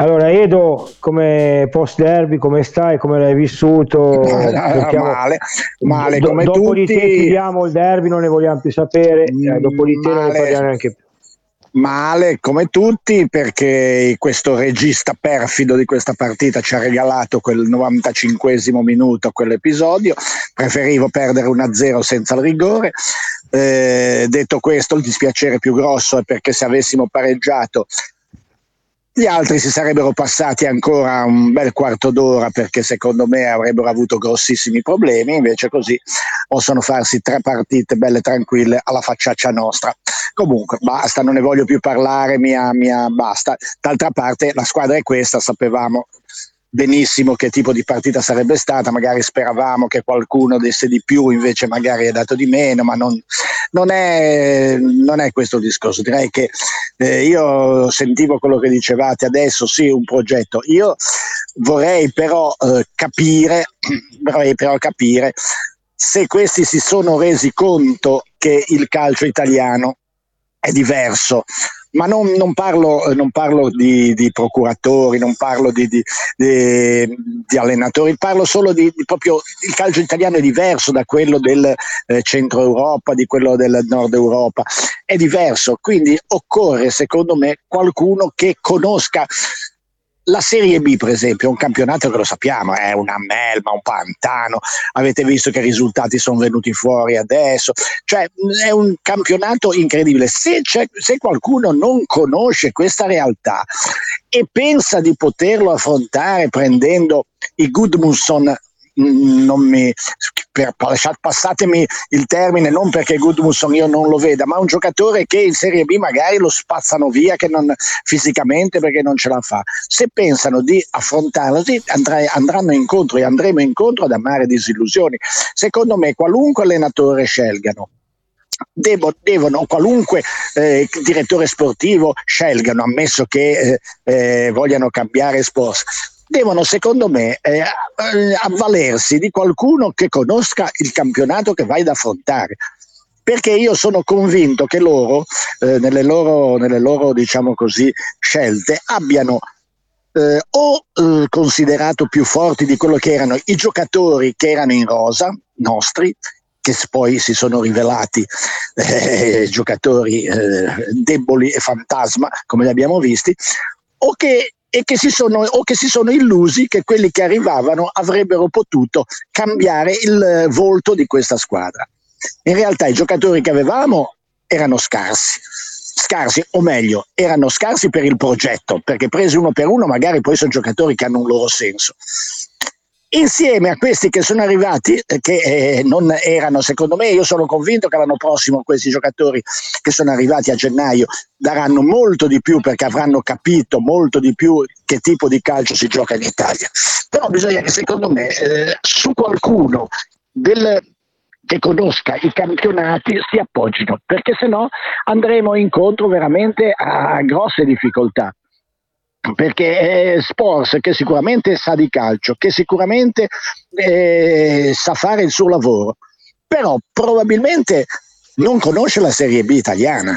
Allora Edo, come post derby, come stai, come l'hai vissuto? [laughs] Cerchiamo- male, male Do- come dopo di te tutti. chiudiamo il derby, non ne vogliamo più sapere, eh, dopo di te non ne male. parliamo neanche più. Male come tutti perché questo regista perfido di questa partita ci ha regalato quel 95 minuto, quell'episodio. Preferivo perdere 1-0 senza il rigore. Eh, detto questo, il dispiacere più grosso è perché se avessimo pareggiato gli altri si sarebbero passati ancora un bel quarto d'ora perché secondo me avrebbero avuto grossissimi problemi, invece così possono farsi tre partite belle tranquille alla facciaccia nostra. Comunque basta, non ne voglio più parlare, mia, mia, basta. D'altra parte la squadra è questa, sapevamo benissimo che tipo di partita sarebbe stata, magari speravamo che qualcuno desse di più, invece magari è dato di meno, ma non, non è, non è questo il discorso. Direi che eh, io sentivo quello che dicevate adesso, sì, un progetto. Io vorrei però eh, capire, [clears throat] vorrei però capire se questi si sono resi conto che il calcio italiano è diverso. Ma non, non parlo, eh, non parlo di, di procuratori, non parlo di, di- di- allenatori, parlo solo di, di proprio il calcio italiano è diverso da quello del eh, centro Europa, di quello del nord Europa, è diverso, quindi occorre secondo me qualcuno che conosca la Serie B, per esempio, è un campionato che lo sappiamo, è una melma, un pantano. Avete visto che risultati sono venuti fuori adesso. Cioè, è un campionato incredibile. Se, se qualcuno non conosce questa realtà e pensa di poterlo affrontare prendendo i mm, non mi, per, passatemi il termine, non perché Gudmundsson io non lo veda, ma un giocatore che in Serie B magari lo spazzano via che non, fisicamente perché non ce la fa. Se pensano di affrontarlo andranno incontro e andremo incontro ad amare disillusioni. Secondo me, qualunque allenatore scelgano, Devo- devono, qualunque eh, direttore sportivo scelgano, ammesso che eh, eh, vogliano cambiare sport, devono secondo me eh, eh, avvalersi di qualcuno che conosca il campionato che vai ad affrontare. Perché io sono convinto che loro, eh, nelle loro, nelle loro diciamo così, scelte, abbiano eh, o eh, considerato più forti di quello che erano i giocatori che erano in rosa, nostri, che poi si sono rivelati eh, giocatori eh, deboli e fantasma, come li abbiamo visti, o che, e che si sono, o che si sono illusi che quelli che arrivavano avrebbero potuto cambiare il volto di questa squadra. In realtà i giocatori che avevamo erano scarsi, scarsi, o meglio, erano scarsi per il progetto, perché presi uno per uno magari poi sono giocatori che hanno un loro senso. Insieme a questi che sono arrivati, eh, che eh, non erano, secondo me, io sono convinto che l'anno prossimo questi giocatori che sono arrivati a gennaio daranno molto di più perché avranno capito molto di più che tipo di calcio si gioca in Italia. Però bisogna che, secondo me, eh, su qualcuno del, che conosca i campionati si appoggino, perché se no andremo incontro veramente a grosse difficoltà perché è Spors che sicuramente sa di calcio, che sicuramente eh, sa fare il suo lavoro, però probabilmente non conosce la Serie B italiana,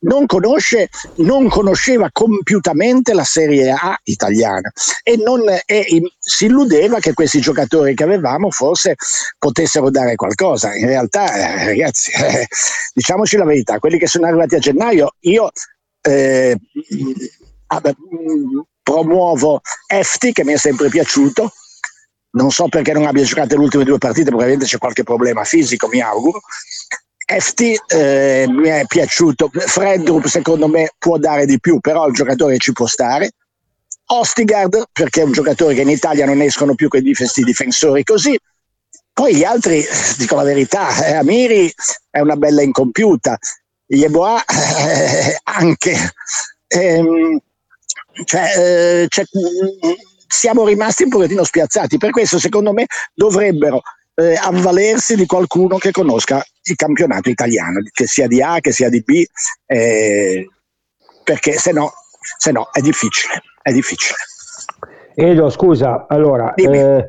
non, conosce, non conosceva compiutamente la Serie A italiana e, non, e, si illudeva che questi giocatori che avevamo forse potessero dare qualcosa. In realtà, eh, ragazzi, [laughs] eh, diciamoci la verità, quelli che sono arrivati a gennaio, io eh, promuovo Efti che mi è sempre piaciuto. Non so perché non abbia giocato le ultime due partite, probabilmente c'è qualche problema fisico, mi auguro. Efti eh, mi è piaciuto, Fredrup secondo me può dare di più, però il giocatore ci può stare. Ostigard perché è un giocatore che in Italia non escono più quei difensori così. Poi gli altri, [laughs] dico la verità, eh, Amiri è una bella incompiuta, Yeboah [laughs] eh, anche. Ehm, cioè, eh, cioè, siamo rimasti un pochettino spiazzati. Per questo, secondo me, dovrebbero eh, avvalersi di qualcuno che conosca il campionato italiano, che sia di A, che sia di B, eh, perché se no, se no è difficile. È difficile. Edo, scusa, allora, eh,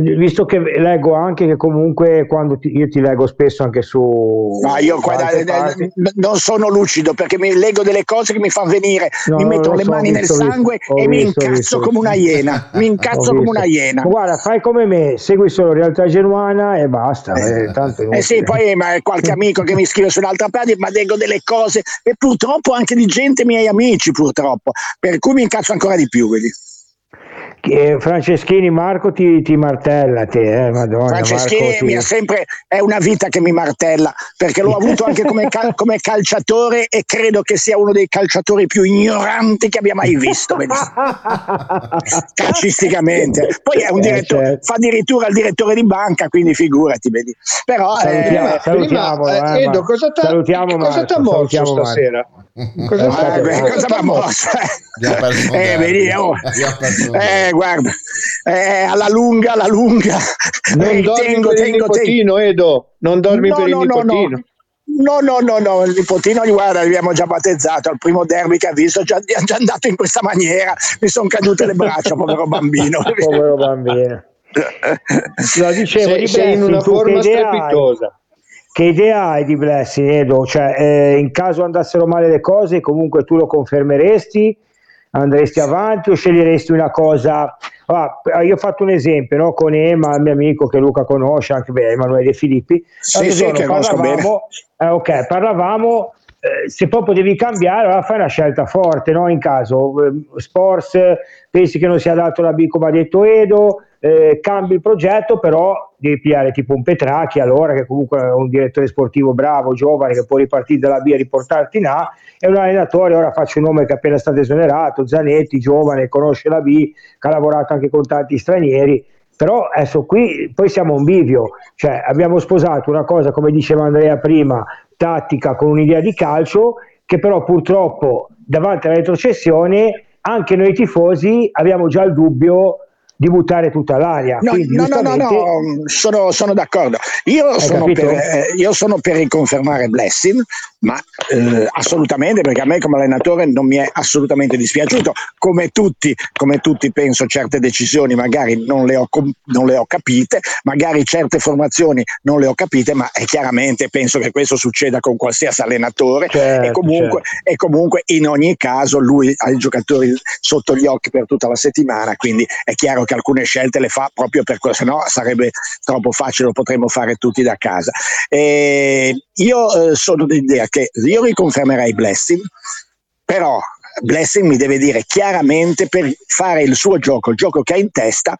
visto che leggo anche che comunque quando ti, io ti leggo spesso anche su no io guarda, eh, non sono lucido perché mi leggo delle cose che mi fanno venire. No, mi metto le so, mani nel sangue visto, e mi incazzo visto, come una iena mi incazzo come una iena. Guarda fai come me segui solo realtà genuana e basta eh, eh, eh sì poi ma qualche amico che mi scrive su un'altra pagina ma leggo delle cose e purtroppo anche di gente miei amici purtroppo per cui mi incazzo ancora di più vedi Franceschini Marco ti, ti martella te, eh, Madonna, Franceschini Marco, ti... sempre, è una vita che mi martella perché l'ho avuto anche come, cal- [laughs] come, calciatore e credo che sia uno dei calciatori più ignoranti che abbia mai visto calcisticamente poi è un eh, direttore, certo. fa addirittura il direttore di banca quindi figurati vedi. però salutiamo, eh, salutiamo, prima, eh, Edo, cosa ti ha mosso stasera? Cosa, ah, beh, cosa va mossa? Eh, vedi, oh. eh, guarda, eh, alla lunga, alla lunga. Non eh, dormi tengo, per tengo, il nipotino, tengo. Edo. Non dormi no, per no, il nipotino. No, no, no, no, il nipotino, guarda, l'abbiamo già battezzato al primo derby che ha visto, già, è già andato in questa maniera, mi sono cadute le braccia, povero bambino. [laughs] povero bambino. [laughs] Lo dicevo, sei, sei in una forma strepitosa. Che idea hai di Blessing, Edo? Cioè, eh, in caso andassero male le cose, comunque tu lo confermeresti? Andresti avanti o sceglieresti una cosa? Ah, io ho fatto un esempio no? con Ema, il mio amico che Luca conosce, anche beh, Emanuele De Filippi. Sì, sì, che parlavamo, eh, ok, parlavamo eh, se poi potevi cambiare, allora fai una scelta forte no? in caso. Eh, Sports, pensi che non sia adatto la B come ha detto Edo, eh, cambi il progetto, però devi pigliare tipo un Petracchi allora che comunque è un direttore sportivo bravo, giovane che può ripartire dalla B e riportarti in A e un allenatore, ora faccio un nome che è appena stato esonerato, Zanetti, giovane, conosce la B, che ha lavorato anche con tanti stranieri però adesso qui poi siamo un bivio, cioè abbiamo sposato una cosa come diceva Andrea prima, tattica con un'idea di calcio che però purtroppo davanti alla retrocessione anche noi tifosi abbiamo già il dubbio di buttare tutta l'aria. No, Quindi, no, no, no, no, sono, sono d'accordo. Io sono, per, eh, io sono per riconfermare Blessing, ma eh, assolutamente perché a me come allenatore non mi è assolutamente dispiaciuto. Come tutti, come tutti penso certe decisioni magari non le, ho, non le ho capite, magari certe formazioni non le ho capite, ma è chiaramente penso che questo succeda con qualsiasi allenatore Certo, e, comunque, e comunque in ogni caso lui ha i giocatori sotto gli occhi per tutta la settimana, quindi è chiaro che alcune scelte le fa proprio per questo, no sarebbe troppo facile, lo potremmo fare tutti da casa. E io eh, sono dell'idea che io riconfermerei Blessing, però Blessing mi deve dire chiaramente per fare il suo gioco, il gioco che ha in testa,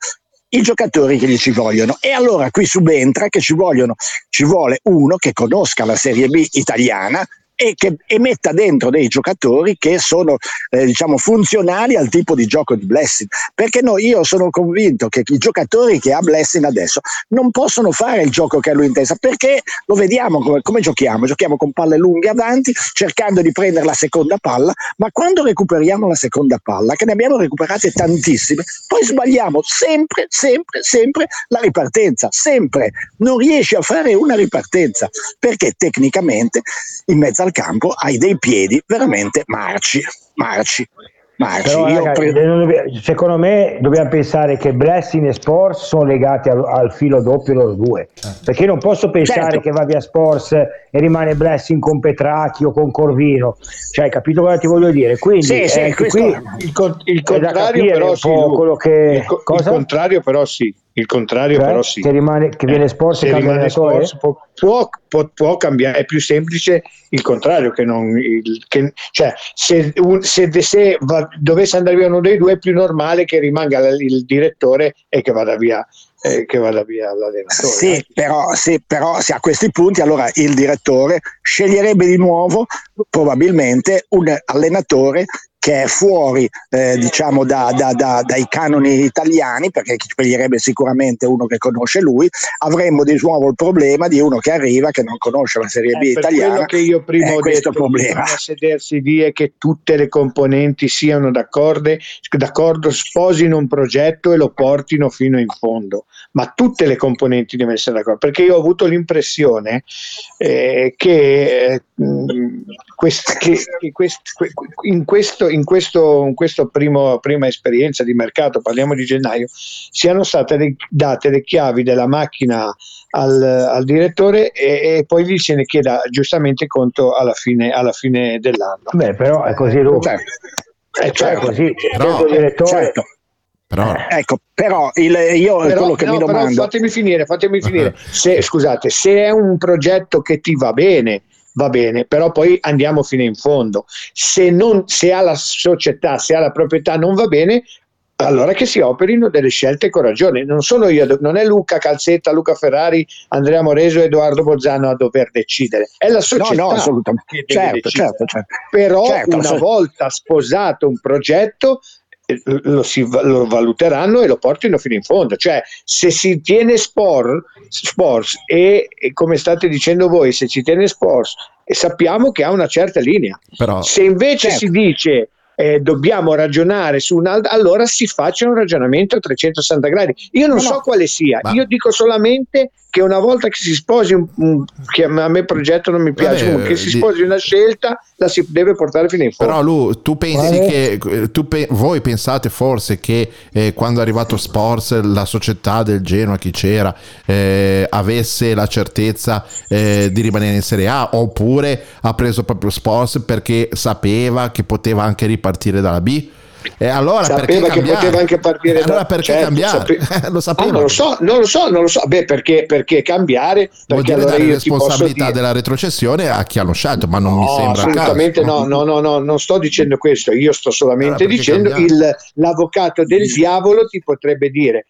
i giocatori che gli ci vogliono. E allora qui subentra che ci, vogliono, ci vuole uno che conosca la Serie B italiana e che e metta dentro dei giocatori che sono eh, diciamo funzionali al tipo di gioco di Blessing. Perché noi, io sono convinto che i giocatori che ha Blessing adesso non possono fare il gioco che ha lui in testa perché lo vediamo come, come giochiamo? Giochiamo con palle lunghe avanti cercando di prendere la seconda palla ma quando recuperiamo la seconda palla che ne abbiamo recuperate tantissime poi sbagliamo sempre sempre sempre la ripartenza sempre. Non riesci a fare una ripartenza perché tecnicamente in mezzo al campo hai dei piedi veramente marci marci marci. Però, Io ragazzi, pre- secondo me dobbiamo pensare che Blessing e Sports sono legati al, al filo doppio loro due. Perché io non posso pensare Certo. che va via Sports e rimane Blessing con Petracchi o con Corvino. Cioè hai capito cosa ti voglio dire? Quindi Sì, sì, questo- qui il, con- il da contrario però sì, il, co- il contrario però sì il contrario Cioè, però sì che rimane- che viene Sports e se cambia rimane? Sports può, può, può- può cambiare è più semplice il contrario che non il, che- cioè se, un- se- se va- dovesse andare via uno dei due è più normale che rimanga l- il direttore e che vada via eh, che vada via l'allenatore Sì, però, sì, però se a questi punti allora il direttore sceglierebbe di nuovo probabilmente un allenatore che è fuori eh, diciamo da- da- da- dai canoni italiani perché sceglierebbe sicuramente uno che conosce lui avremmo di nuovo il problema di uno che arriva che non conosce la Serie B Eh, per italiana. quello che io prima è ho detto problema. sedersi lì e che tutte le componenti siano d'accordo, d'accordo, sposino un progetto e lo portino fino in fondo, ma tutte le componenti devono essere d'accordo, perché io ho avuto l'impressione eh, che, eh, quest- che- che quest- que- in questo, in questo, in questo primo, prima esperienza di mercato, parliamo di gennaio, siano state le- date le chiavi della macchina al, al direttore e, e poi gli se ne chieda giustamente conto alla fine, alla fine dell'anno. Beh, però è così Certo. Eh, cioè, certo. così Però- il direttore certo. Però, ecco però il- io Però, quello che no, mi domando fatemi finire, fatemi finire. [laughs] Se, scusate, se è un progetto che ti va bene, va bene, però poi andiamo fino in fondo. Se, non, se alla società, se alla proprietà non va bene, allora che si operino delle scelte coraggiose. Non sono io, non è Luca Calzetta, Luca Ferrari, Andrea Moreso Edoardo Bozzano a dover decidere, è la no società. no assolutamente che deve certo certo certo Però Certo, una sì. volta sposato un progetto lo, si, lo valuteranno e lo portino fino in fondo. Cioè, se si tiene sport, sports e, e come state dicendo voi, se si tiene sports, e sappiamo che ha una certa linea. però Se invece Certo. si dice eh, dobbiamo ragionare su un'altra, allora si faccia un ragionamento a 360 gradi. Io non No, so quale sia, Ma- io dico solamente che una volta che si sposi un, un- che a me il progetto non mi piace, Vabbè, comunque che si di- sposi una scelta, la si deve portare fino in fondo. Però Lu, tu pensi Quale? che eh, tu pe- voi pensate forse che eh, quando è arrivato Sports la società del Genoa chi c'era eh, avesse la certezza eh, di rimanere in Serie A oppure ha preso proprio Sports perché sapeva che poteva anche ripartire dalla B? E allora sapeva che poteva anche partire allora da perché certo, cambiare? sape- [laughs] lo Ah, sapeva. non lo so, non lo so, non lo so. Beh, perché, perché cambiare? Vuol Perché allora posso responsabilità dire della retrocessione a chi hanno scelto, ma non mi No, sembra il caso. assolutamente no, no, no, no, non sto dicendo questo, io sto solamente Allora, dicendo il, l'avvocato del diavolo ti potrebbe dire eh,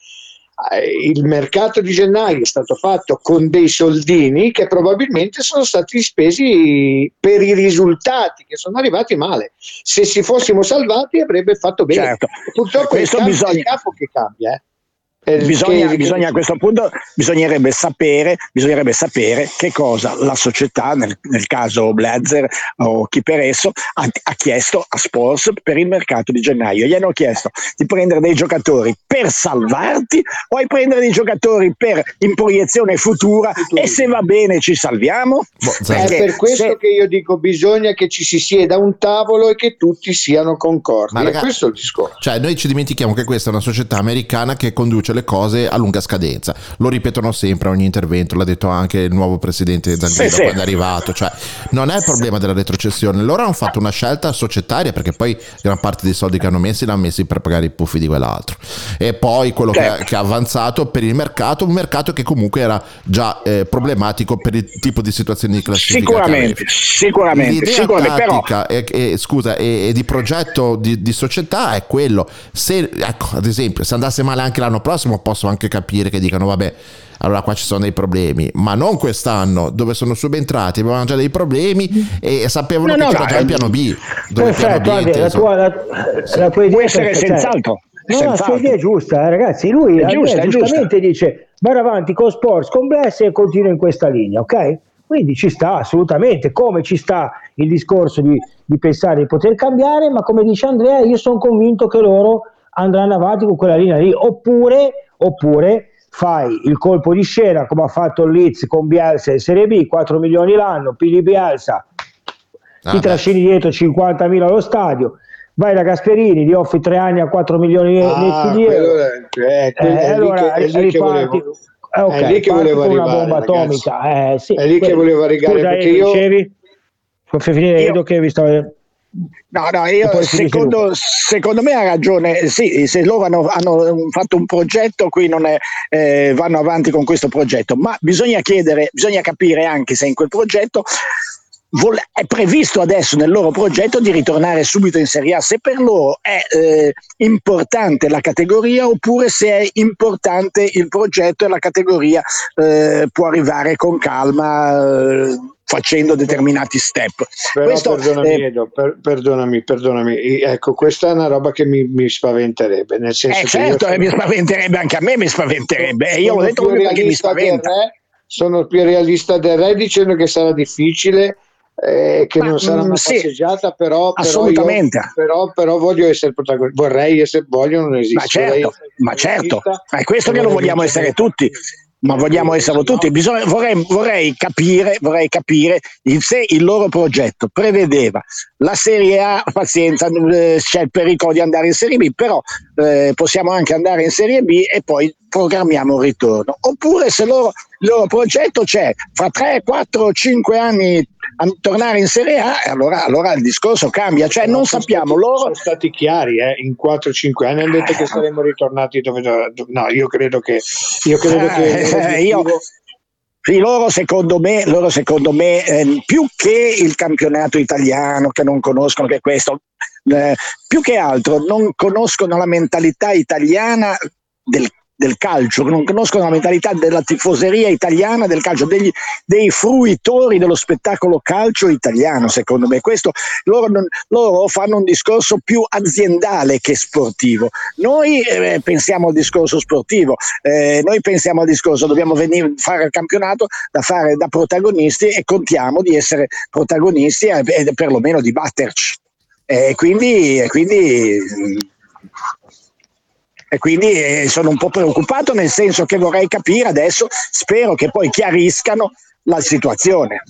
il mercato di gennaio è stato fatto con dei soldini che probabilmente sono stati spesi per i risultati che sono arrivati male. Se si fossimo salvati avrebbe fatto bene. Certo. Purtroppo è il Questo bisogna- il capo che cambia. eh. Eh, Bisogna, che- bisogna a questo punto bisognerebbe sapere, bisognerebbe sapere che cosa la società, nel, nel caso Blazer o chi per esso, ha, ha chiesto a Spurs per il mercato di gennaio. Gli hanno chiesto di prendere dei giocatori per salvarti o di prendere dei giocatori per in proiezione futura e se va bene ci salviamo? È Perché per questo se- che io dico bisogna che ci si sieda a un tavolo e che tutti siano concordi. Ma ragazzi- questo è il discorso. Cioè, noi ci dimentichiamo che questa è una società americana che conduce le cose a lunga scadenza. Lo ripetono sempre a ogni intervento, l'ha detto anche il nuovo presidente Zanghero Sì, sì. quando è arrivato. Cioè, non è il problema della retrocessione. Loro hanno fatto una scelta societaria perché poi gran parte dei soldi che hanno messi l'hanno messi per pagare i puffi di quell'altro. E poi quello che, Certo. che ha avanzato per il mercato, un mercato che comunque era già eh, problematico per il tipo di situazione di classifica. Sicuramente, sicuramente, L'idea sicuramente, però tattica e, e- scusa, e, e di progetto di, di società è quello. Se, ecco, ad esempio, se andasse male anche l'anno prossimo, posso anche capire che dicano, vabbè, allora qua ci sono dei problemi, ma non quest'anno, dove sono subentrati, avevano già dei problemi e sapevano No, che no, c'era no, già il piano B. Dove il piano B Perfetto, la tua, la, la tua idea può è essere perfetta, cioè- senz'altro. No, la sua senz'altro. idea è giusta, eh, ragazzi. Lui È giusta, è giusta. giustamente dice: Vado avanti con Sports, con Bless e continua in questa linea, ok? Quindi ci sta assolutamente, come ci sta il discorso di, di pensare di poter cambiare, ma come dice Andrea, io sono convinto che loro andranno avanti con quella linea lì, oppure, oppure fai il colpo di scena come ha fatto il Leeds con Bielsa in Serie B, 4 milioni l'anno, pigli Bielsa, Ah, ti beh. trascini dietro 50.000 allo stadio, vai da Gasperini, gli offri 3 anni a 4 milioni Ah, netti di euro. è- eh, quello- Eh, è lì allora che- è lì che riparti. volevo- Eh, è lì che volevo con una arrivare, bomba ragazzi. atomica. Eh, sì, È lì che quello- volevo arrivare, Scusa, perché Edo, io- dicevi? Finire Io- Edo che vi stavo... No, no, io, secondo, secondo me ha ragione. Sì, se loro hanno, hanno fatto un progetto, qui non è, eh, vanno avanti con questo progetto, ma bisogna chiedere, bisogna capire anche se in quel progetto è previsto adesso nel loro progetto di ritornare subito in Serie A, se per loro è eh, importante la categoria oppure se è importante il progetto e la categoria eh, può arrivare con calma. eh, facendo determinati step Però Questo, perdonami, eh, Edo, per- perdonami, perdonami. Ecco, questa è una roba che mi, mi spaventerebbe. Nel senso Eh che certo, io eh, mi spaventerebbe anche a me, mi spaventerebbe. E io l'ho sono detto proprio perché mi spaventa. re, sono più realista del re dicendo che sarà difficile, eh, che Ma, non sarà mm, una sì, passeggiata, però, però, assolutamente. io- però, però voglio essere protagonista. Vorrei essere, voglio non esiste. Ma certo, Vorrei essere ma certo, ma è questo che lo vogliamo essere tutti. Ma vogliamo esserlo tutti. Bisogna- vorrei, vorrei capire, vorrei capire il- se il loro progetto prevedeva la Serie A, pazienza, eh, c'è il pericolo di andare in Serie B, però eh, possiamo anche andare in Serie B e poi programmiamo un ritorno. Oppure se loro- il loro progetto c'è fra 3, 4, 5 anni a tornare in Serie A, allora, allora il discorso cambia. Cioè non sono sappiamo stati, loro sono stati chiari eh, in 4-5 anni hanno detto che saremmo ritornati dove no io credo che io credo che Eh, io- loro secondo me, loro secondo me eh, più che il campionato italiano che non conoscono che questo, eh, più che altro non conoscono la mentalità italiana del, del calcio, non conoscono la mentalità della tifoseria italiana del calcio, degli- dei fruitori dello spettacolo calcio italiano, secondo me. Questo, loro, non- loro fanno un discorso più aziendale che sportivo. Noi eh, pensiamo al discorso sportivo, eh, noi pensiamo al discorso dobbiamo venire fare il campionato da fare da protagonisti e contiamo di essere protagonisti e, e perlomeno di batterci. E quindi, quindi, e quindi eh, sono un po' preoccupato nel senso che vorrei capire adesso, spero che poi chiariscano la situazione.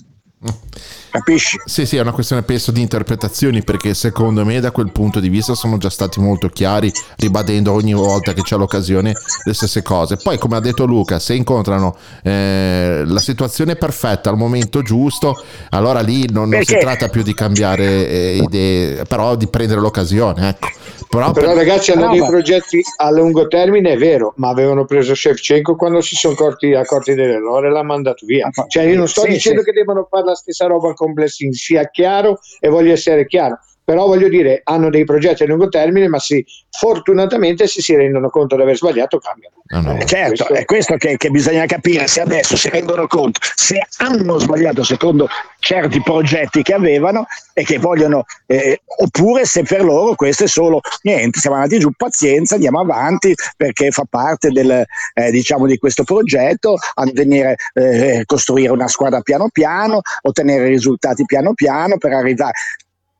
Capisci? Sì, sì, è una questione penso di interpretazioni perché secondo me da quel punto di vista sono già stati molto chiari ribadendo ogni volta che c'è l'occasione le stesse cose. Poi come ha detto Luca, se incontrano eh, la situazione perfetta al momento giusto, allora lì non, non si tratta più di cambiare eh, idee, però di prendere l'occasione, ecco. Però, però per- ragazzi hanno No, dei ma- progetti a lungo termine è vero ma avevano preso Shevchenko quando si sono accorti, accorti dell'errore e l'ha mandato via cioè io non sto Sì, dicendo sì. che devono fare la stessa roba con Blessing sia chiaro e voglio essere chiaro però voglio dire hanno dei progetti a lungo termine ma sì, fortunatamente se si rendono conto di aver sbagliato cambiano No, no. Eh, Certo, questo- è questo che, che bisogna capire, se adesso si rendono conto, se hanno sbagliato secondo certi progetti che avevano e che vogliono, eh, oppure se per loro questo è solo niente, siamo andati giù, pazienza, andiamo avanti perché fa parte del, eh, diciamo, di questo progetto, venire, eh, costruire una squadra piano piano, ottenere risultati piano piano per arrivare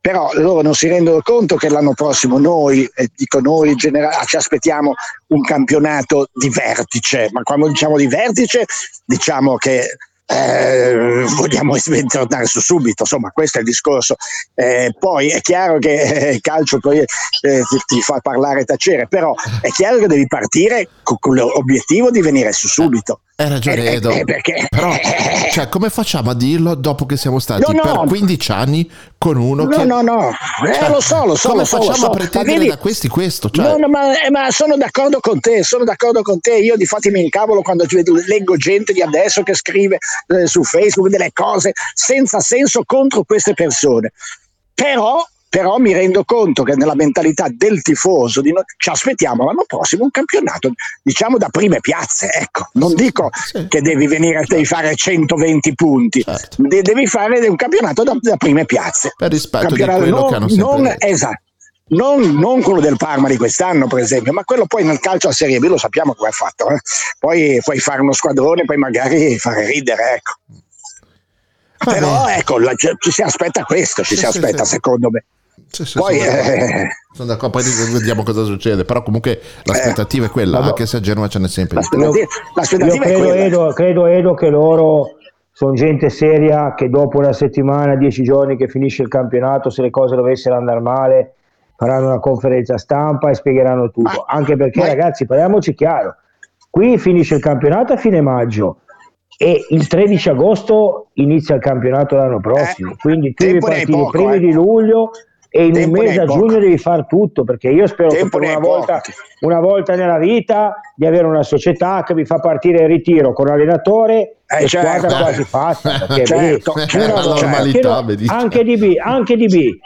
però loro non si rendono conto che l'anno prossimo noi, e dico noi in generale, ci aspettiamo un campionato di vertice, ma quando diciamo di vertice diciamo che eh, vogliamo tornare su subito, insomma questo è il discorso. Eh, poi è chiaro che eh, il calcio poi, eh, ti, ti, fa parlare e tacere, però è chiaro che devi partire con, con l'obiettivo di venire su subito. Hai ragione Eh, Edo, eh, perché- però cioè, come facciamo a dirlo dopo che siamo stati No, no. per 15 anni con uno No, che... no, no, eh, Cioè, lo so, lo so, come lo so, lo facciamo so. a pretendere vedi- da questi questo? Cioè, No, no, ma, eh, ma sono d'accordo con te, sono d'accordo con te. Io difatti mi incavolo quando vedo- leggo gente di adesso che scrive eh, su Facebook delle cose senza senso contro queste persone. Però, però mi rendo conto che nella mentalità del tifoso noi, ci aspettiamo l'anno prossimo un campionato, diciamo da prime piazze. Ecco, non dico sì. che devi venire devi fare 120 punti, Certo. De- devi fare un campionato da, da prime piazze. per rispetto di quello non, che hanno non- esatto. Non, non quello del Parma di quest'anno, per esempio, ma quello poi nel calcio a Serie B lo sappiamo come è fatto. eh. Poi puoi fare uno squadrone, poi magari fare ridere, ecco. Va Però ecco, la- ci si aspetta questo, ci Sì, si sì, aspetta, sì. secondo me. Sì, sì, Poi, sono, d'accordo. eh, Sono d'accordo, poi vediamo cosa succede. Però comunque l'aspettativa è quella, vabbè. anche se a Genova ce n'è sempre l'aspettativa, Io l'aspettativa è credo. Edo, credo Edo che loro sono gente seria che dopo una settimana, dieci giorni che finisce il campionato, se le cose dovessero andare male, faranno una conferenza stampa e spiegheranno tutto. Ma- Anche perché, ma- ragazzi, parliamoci chiaro, qui finisce il campionato a fine maggio e il 13 agosto inizia il campionato l'anno prossimo. Eh, Quindi tu devi partire i primi eh. di luglio e in Tempo un mese a poco. giugno devi fare tutto perché io spero Tempo che per una volta, una volta nella vita di avere una società che mi fa partire il ritiro con allenatore Eh, e certo. squadra quasi fatta [laughs] perché Certo, vedi, certo, una normalità, anche, anche di B anche di B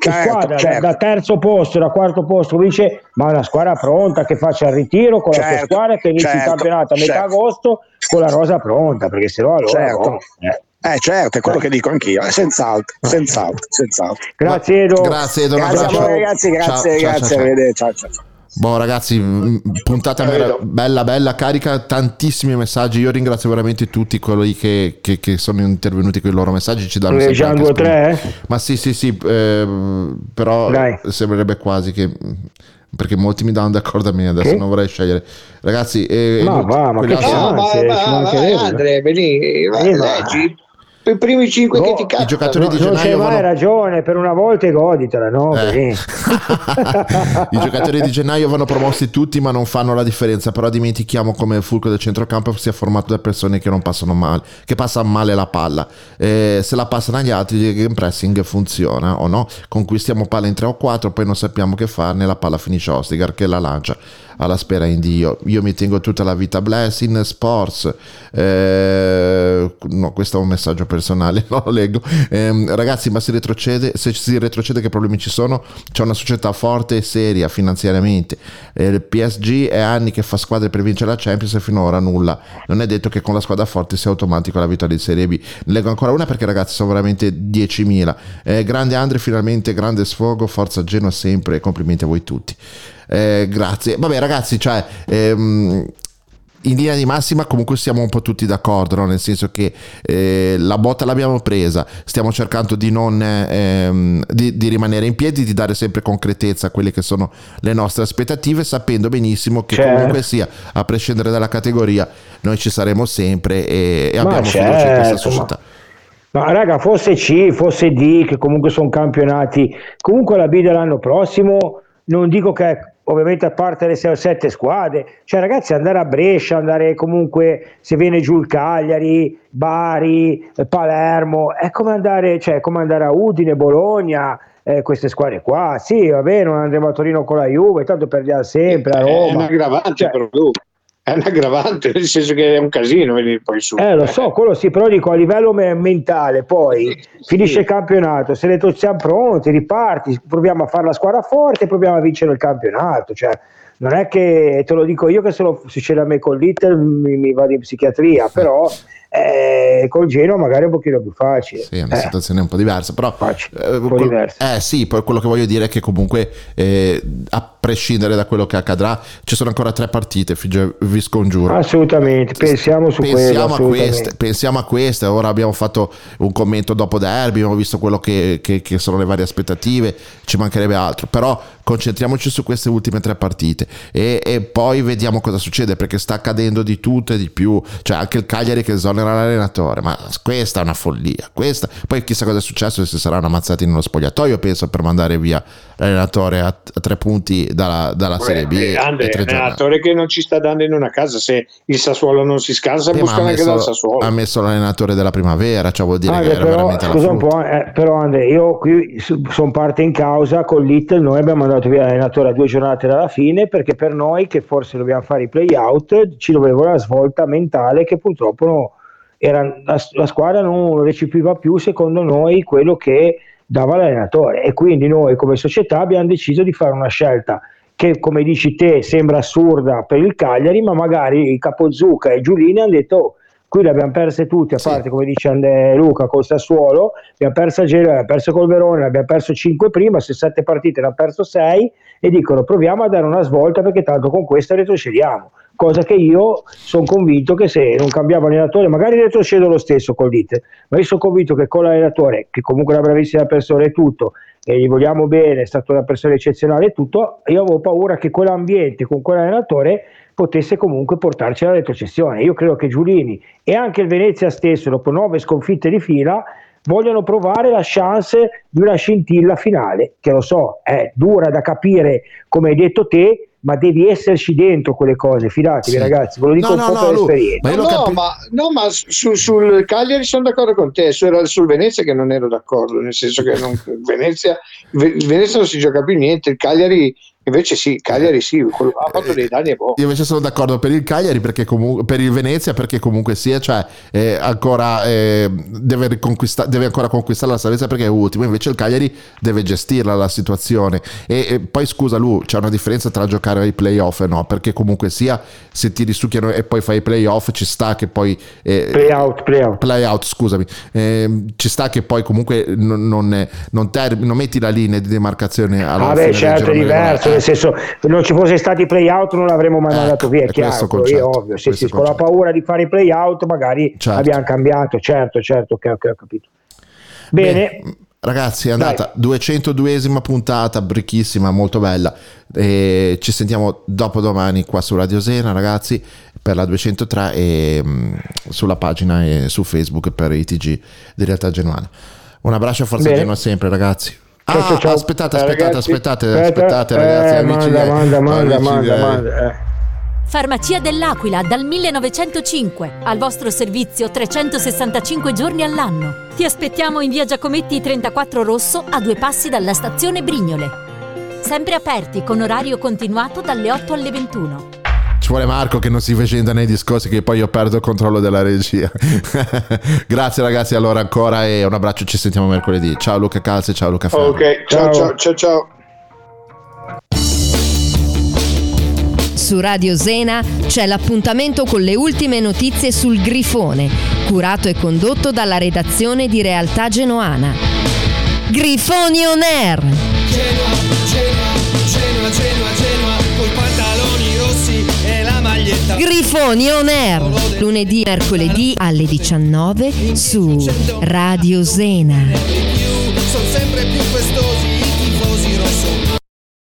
Certo, squadra da- certo. da, terzo posto da quarto posto dice ma una squadra pronta che faccia il ritiro con la sua Certo, squadra che inizi il certo, campionato a metà certo. agosto con la rosa pronta perché sennò allora Certo. no. Eh. Eh, certo, è quello che dico anch'io, eh, senz'altro, senz'altro, senz'altro. grazie Edo Grazie Edo, Grazie a voi ragazzi, grazie, Ciao, grazie, ciao, ciao. ciao. Boh ragazzi, puntata Ciao, mera- Edo. bella bella, carica, tantissimi messaggi. Io ringrazio veramente tutti quelli che, che- che sono intervenuti con i loro messaggi. Ci danno anche due o tre eh? Ma sì, sì, sì, ehm, però Dai. sembrerebbe quasi che... Perché molti mi danno d'accordo a me adesso, Che? non vorrei scegliere. Ragazzi, eh, Ma no, va, ma che c'è? No, ma, ma- ma- mancherebbe. Andre, ma Eh, ma- leggi i primi cinque che No, ti capitano. i giocatori di non c'è gennaio mai vanno- ragione per una volta e goditela no? Eh. [laughs] I giocatori di gennaio vanno promossi tutti, ma non fanno la differenza. Però dimentichiamo come il fulcro del centrocampo sia formato da persone che non passano male, che passano male la palla. Eh, se la passano agli altri, il game pressing funziona o no? Conquistiamo palla in 3 o 4, poi non sappiamo che farne. La palla finisce a Ostigar che la lancia alla spera in Dio. Io mi tengo tutta la vita blessing sports. Eh, no, questo è un messaggio personale, [laughs] non lo leggo. Ehm, ragazzi, ma si retrocede, se si retrocede che problemi ci sono? C'è una società forte e seria finanziariamente. Eh, il PSG è anni che fa squadre per vincere la Champions e finora nulla. Non è detto che con la squadra forte sia automatico la vittoria di Serie B. Leggo ancora una perché ragazzi sono veramente 10.000. Eh, grande Andre, finalmente grande sfogo, forza Genoa sempre complimenti a voi tutti. Eh, grazie. Vabbè ragazzi, cioè... ehm, in linea di massima comunque siamo un po' tutti d'accordo, no? nel senso che eh, la botta l'abbiamo presa, stiamo cercando di, non, ehm, di, di rimanere in piedi, di dare sempre concretezza a quelle che sono le nostre aspettative, sapendo benissimo che Certo. comunque sia, a prescindere dalla categoria, noi ci saremo sempre e, e Ma abbiamo fiducia in questa certo, società. Ma raga, fosse C, fosse D, che comunque sono campionati, comunque la B dell'anno prossimo, non dico che ovviamente a parte le 6 o 7 squadre, cioè ragazzi andare a Brescia, andare comunque se viene giù il Cagliari, Bari, eh, Palermo, è come andare, cioè, come andare a Udine, Bologna, eh, queste squadre qua, sì va bene, non andremo a Torino con la Juve, tanto perdiamo sempre a È Roma. un'aggravante Cioè, per lui. È un'aggravante, [laughs] nel senso che è un casino venire poi su. Eh, lo so, quello sì, però dico a livello me- mentale, poi finisce il campionato, se ne siamo pronti, riparti, proviamo a fare la squadra forte, proviamo a vincere il campionato, cioè non è che, te lo dico io che se lo succede a me con l'Inter mi, mi vado in psichiatria, però Eh, col Genoa magari è un pochino più facile. Sì, è una Eh, situazione un po' diversa, però eh, un po' quel- diversa. eh, sì, poi quello che voglio dire è che comunque eh, a prescindere da quello che accadrà ci sono ancora tre partite, vi scongiuro. Assolutamente, pensiamo su quello. Pensiamo a, assolutamente. queste, pensiamo a queste, ora abbiamo fatto un commento dopo derby, abbiamo visto quello che, che- che sono le varie aspettative, ci mancherebbe altro, però concentriamoci su queste ultime tre partite e, e poi vediamo cosa succede perché sta accadendo di tutto e di più, cioè anche il Cagliari che esonera l'allenatore, ma questa è una follia, questa, poi chissà cosa è successo se saranno ammazzati nello spogliatoio penso per mandare via l'allenatore a, a tre punti dalla, dalla Serie B Eh, Andre, è un allenatore che non ci sta dando in una casa. Se il Sassuolo non si ma buscano ha anche dal Sassuolo. ha messo l'allenatore della primavera, cioè vuol dire Andre, che era però, veramente scusa un po', eh, però Andre, io qui sono parte in causa con l'Ittel, noi abbiamo mandato via l'allenatore a due giornate dalla fine perché per noi che forse dobbiamo fare i play-out ci doveva una svolta mentale che purtroppo no- era, la, la squadra non recepiva più secondo noi quello che dava l'allenatore e quindi noi come società abbiamo deciso di fare una scelta che come dici te sembra assurda per il Cagliari ma magari il Capozucca e Giulini hanno detto "Oh, qui le abbiamo perse tutte a parte come dice Ande- Luca col Sassuolo abbiamo perso a Genoa, abbiamo perso col Verona abbiamo perso 5 prima su 7 partite ne hanno perso 6 e dicono proviamo a dare una svolta perché tanto con questa retrocediamo cosa che io sono convinto che se non cambiavo allenatore magari retrocedo lo stesso con l'Ite ma io sono convinto che con l'allenatore che comunque è una bravissima persona e tutto e gli vogliamo bene, è stata una persona eccezionale e tutto, io avevo paura che quell'ambiente con quell'allenatore potesse comunque portarci alla retrocessione. Io credo che Giulini e anche il Venezia stesso, dopo nove sconfitte di fila, vogliono provare la chance di una scintilla finale, che lo so, è dura da capire, come hai detto te, ma devi esserci dentro quelle cose, fidatevi Sì. ragazzi, ve lo dico No, un no, po' no, per esperienza. no, ma, no, ma su- sul Cagliari sono d'accordo con te, sul, sul Venezia che non ero d'accordo, nel senso che non, Venezia, Venezia non si gioca più niente, il Cagliari invece sì, Cagliari sì, quello- ha fatto dei danni e boh. Io invece sono d'accordo per il Cagliari perché comunque per il Venezia perché comunque sia, cioè eh, ancora eh, deve, riconquista- deve ancora conquistare la salvezza perché è ultimo, invece il Cagliari deve gestirla la situazione. E, e poi scusa Lu, c'è una differenza tra giocare ai playoff e no, perché comunque sia se ti risucchiano e poi fai i playoff ci sta che poi eh, Playout, playout. playout, scusami, Ehm, ci sta che poi comunque non, non, non ter- non metti la linea di demarcazione alla Ah beh, certo, è diverso. Nel senso, se non ci fosse stati i playout non l'avremmo mai Ecco, mandato via, è chiaro, lì è concetto, ovvio. Sì, sì, con la paura di fare i playout magari Certo. abbiamo cambiato, certo, certo, ok, ok, ho capito. Bene, Ragazzi, è andata 202esima puntata, ricchissima, molto bella. E ci sentiamo dopo domani qua su Radio Sena, ragazzi, per la 203 e mm, sulla pagina e su Facebook per i TG di Realtà Genuana. Un abbraccio a Forza Bene. Genoa sempre, ragazzi. Ah, ciao, ciao. aspettate, Eh, aspettate, ragazzi, aspettate, aspetta, aspettate, ragazzi, eh, amici manda, manda, manda, amici manda, miei. manda, eh. Farmacia dell'Aquila dal 1905, al vostro servizio 365 giorni all'anno. Ti aspettiamo in via Giacometti 34 Rosso a due passi dalla stazione Brignole. Sempre aperti con orario continuato dalle 8 alle 21. Ci vuole Marco che non si facenda nei discorsi che poi io perdo il controllo della regia. [laughs] Grazie ragazzi allora ancora e un abbraccio, ci sentiamo mercoledì. Ciao Luca Calze, ciao Luca Ferro. Ok, ciao, ciao, ciao, ciao. Su Radio Zena c'è l'appuntamento con le ultime notizie sul Grifone, curato e condotto dalla redazione di Realtà Genoana. Grifoni on air! Genoa, Genoa, Genoa, Genoa, Genoa, coi pantaloni Grifoni on air! Lunedì mercoledì alle 19 su Radio Zena.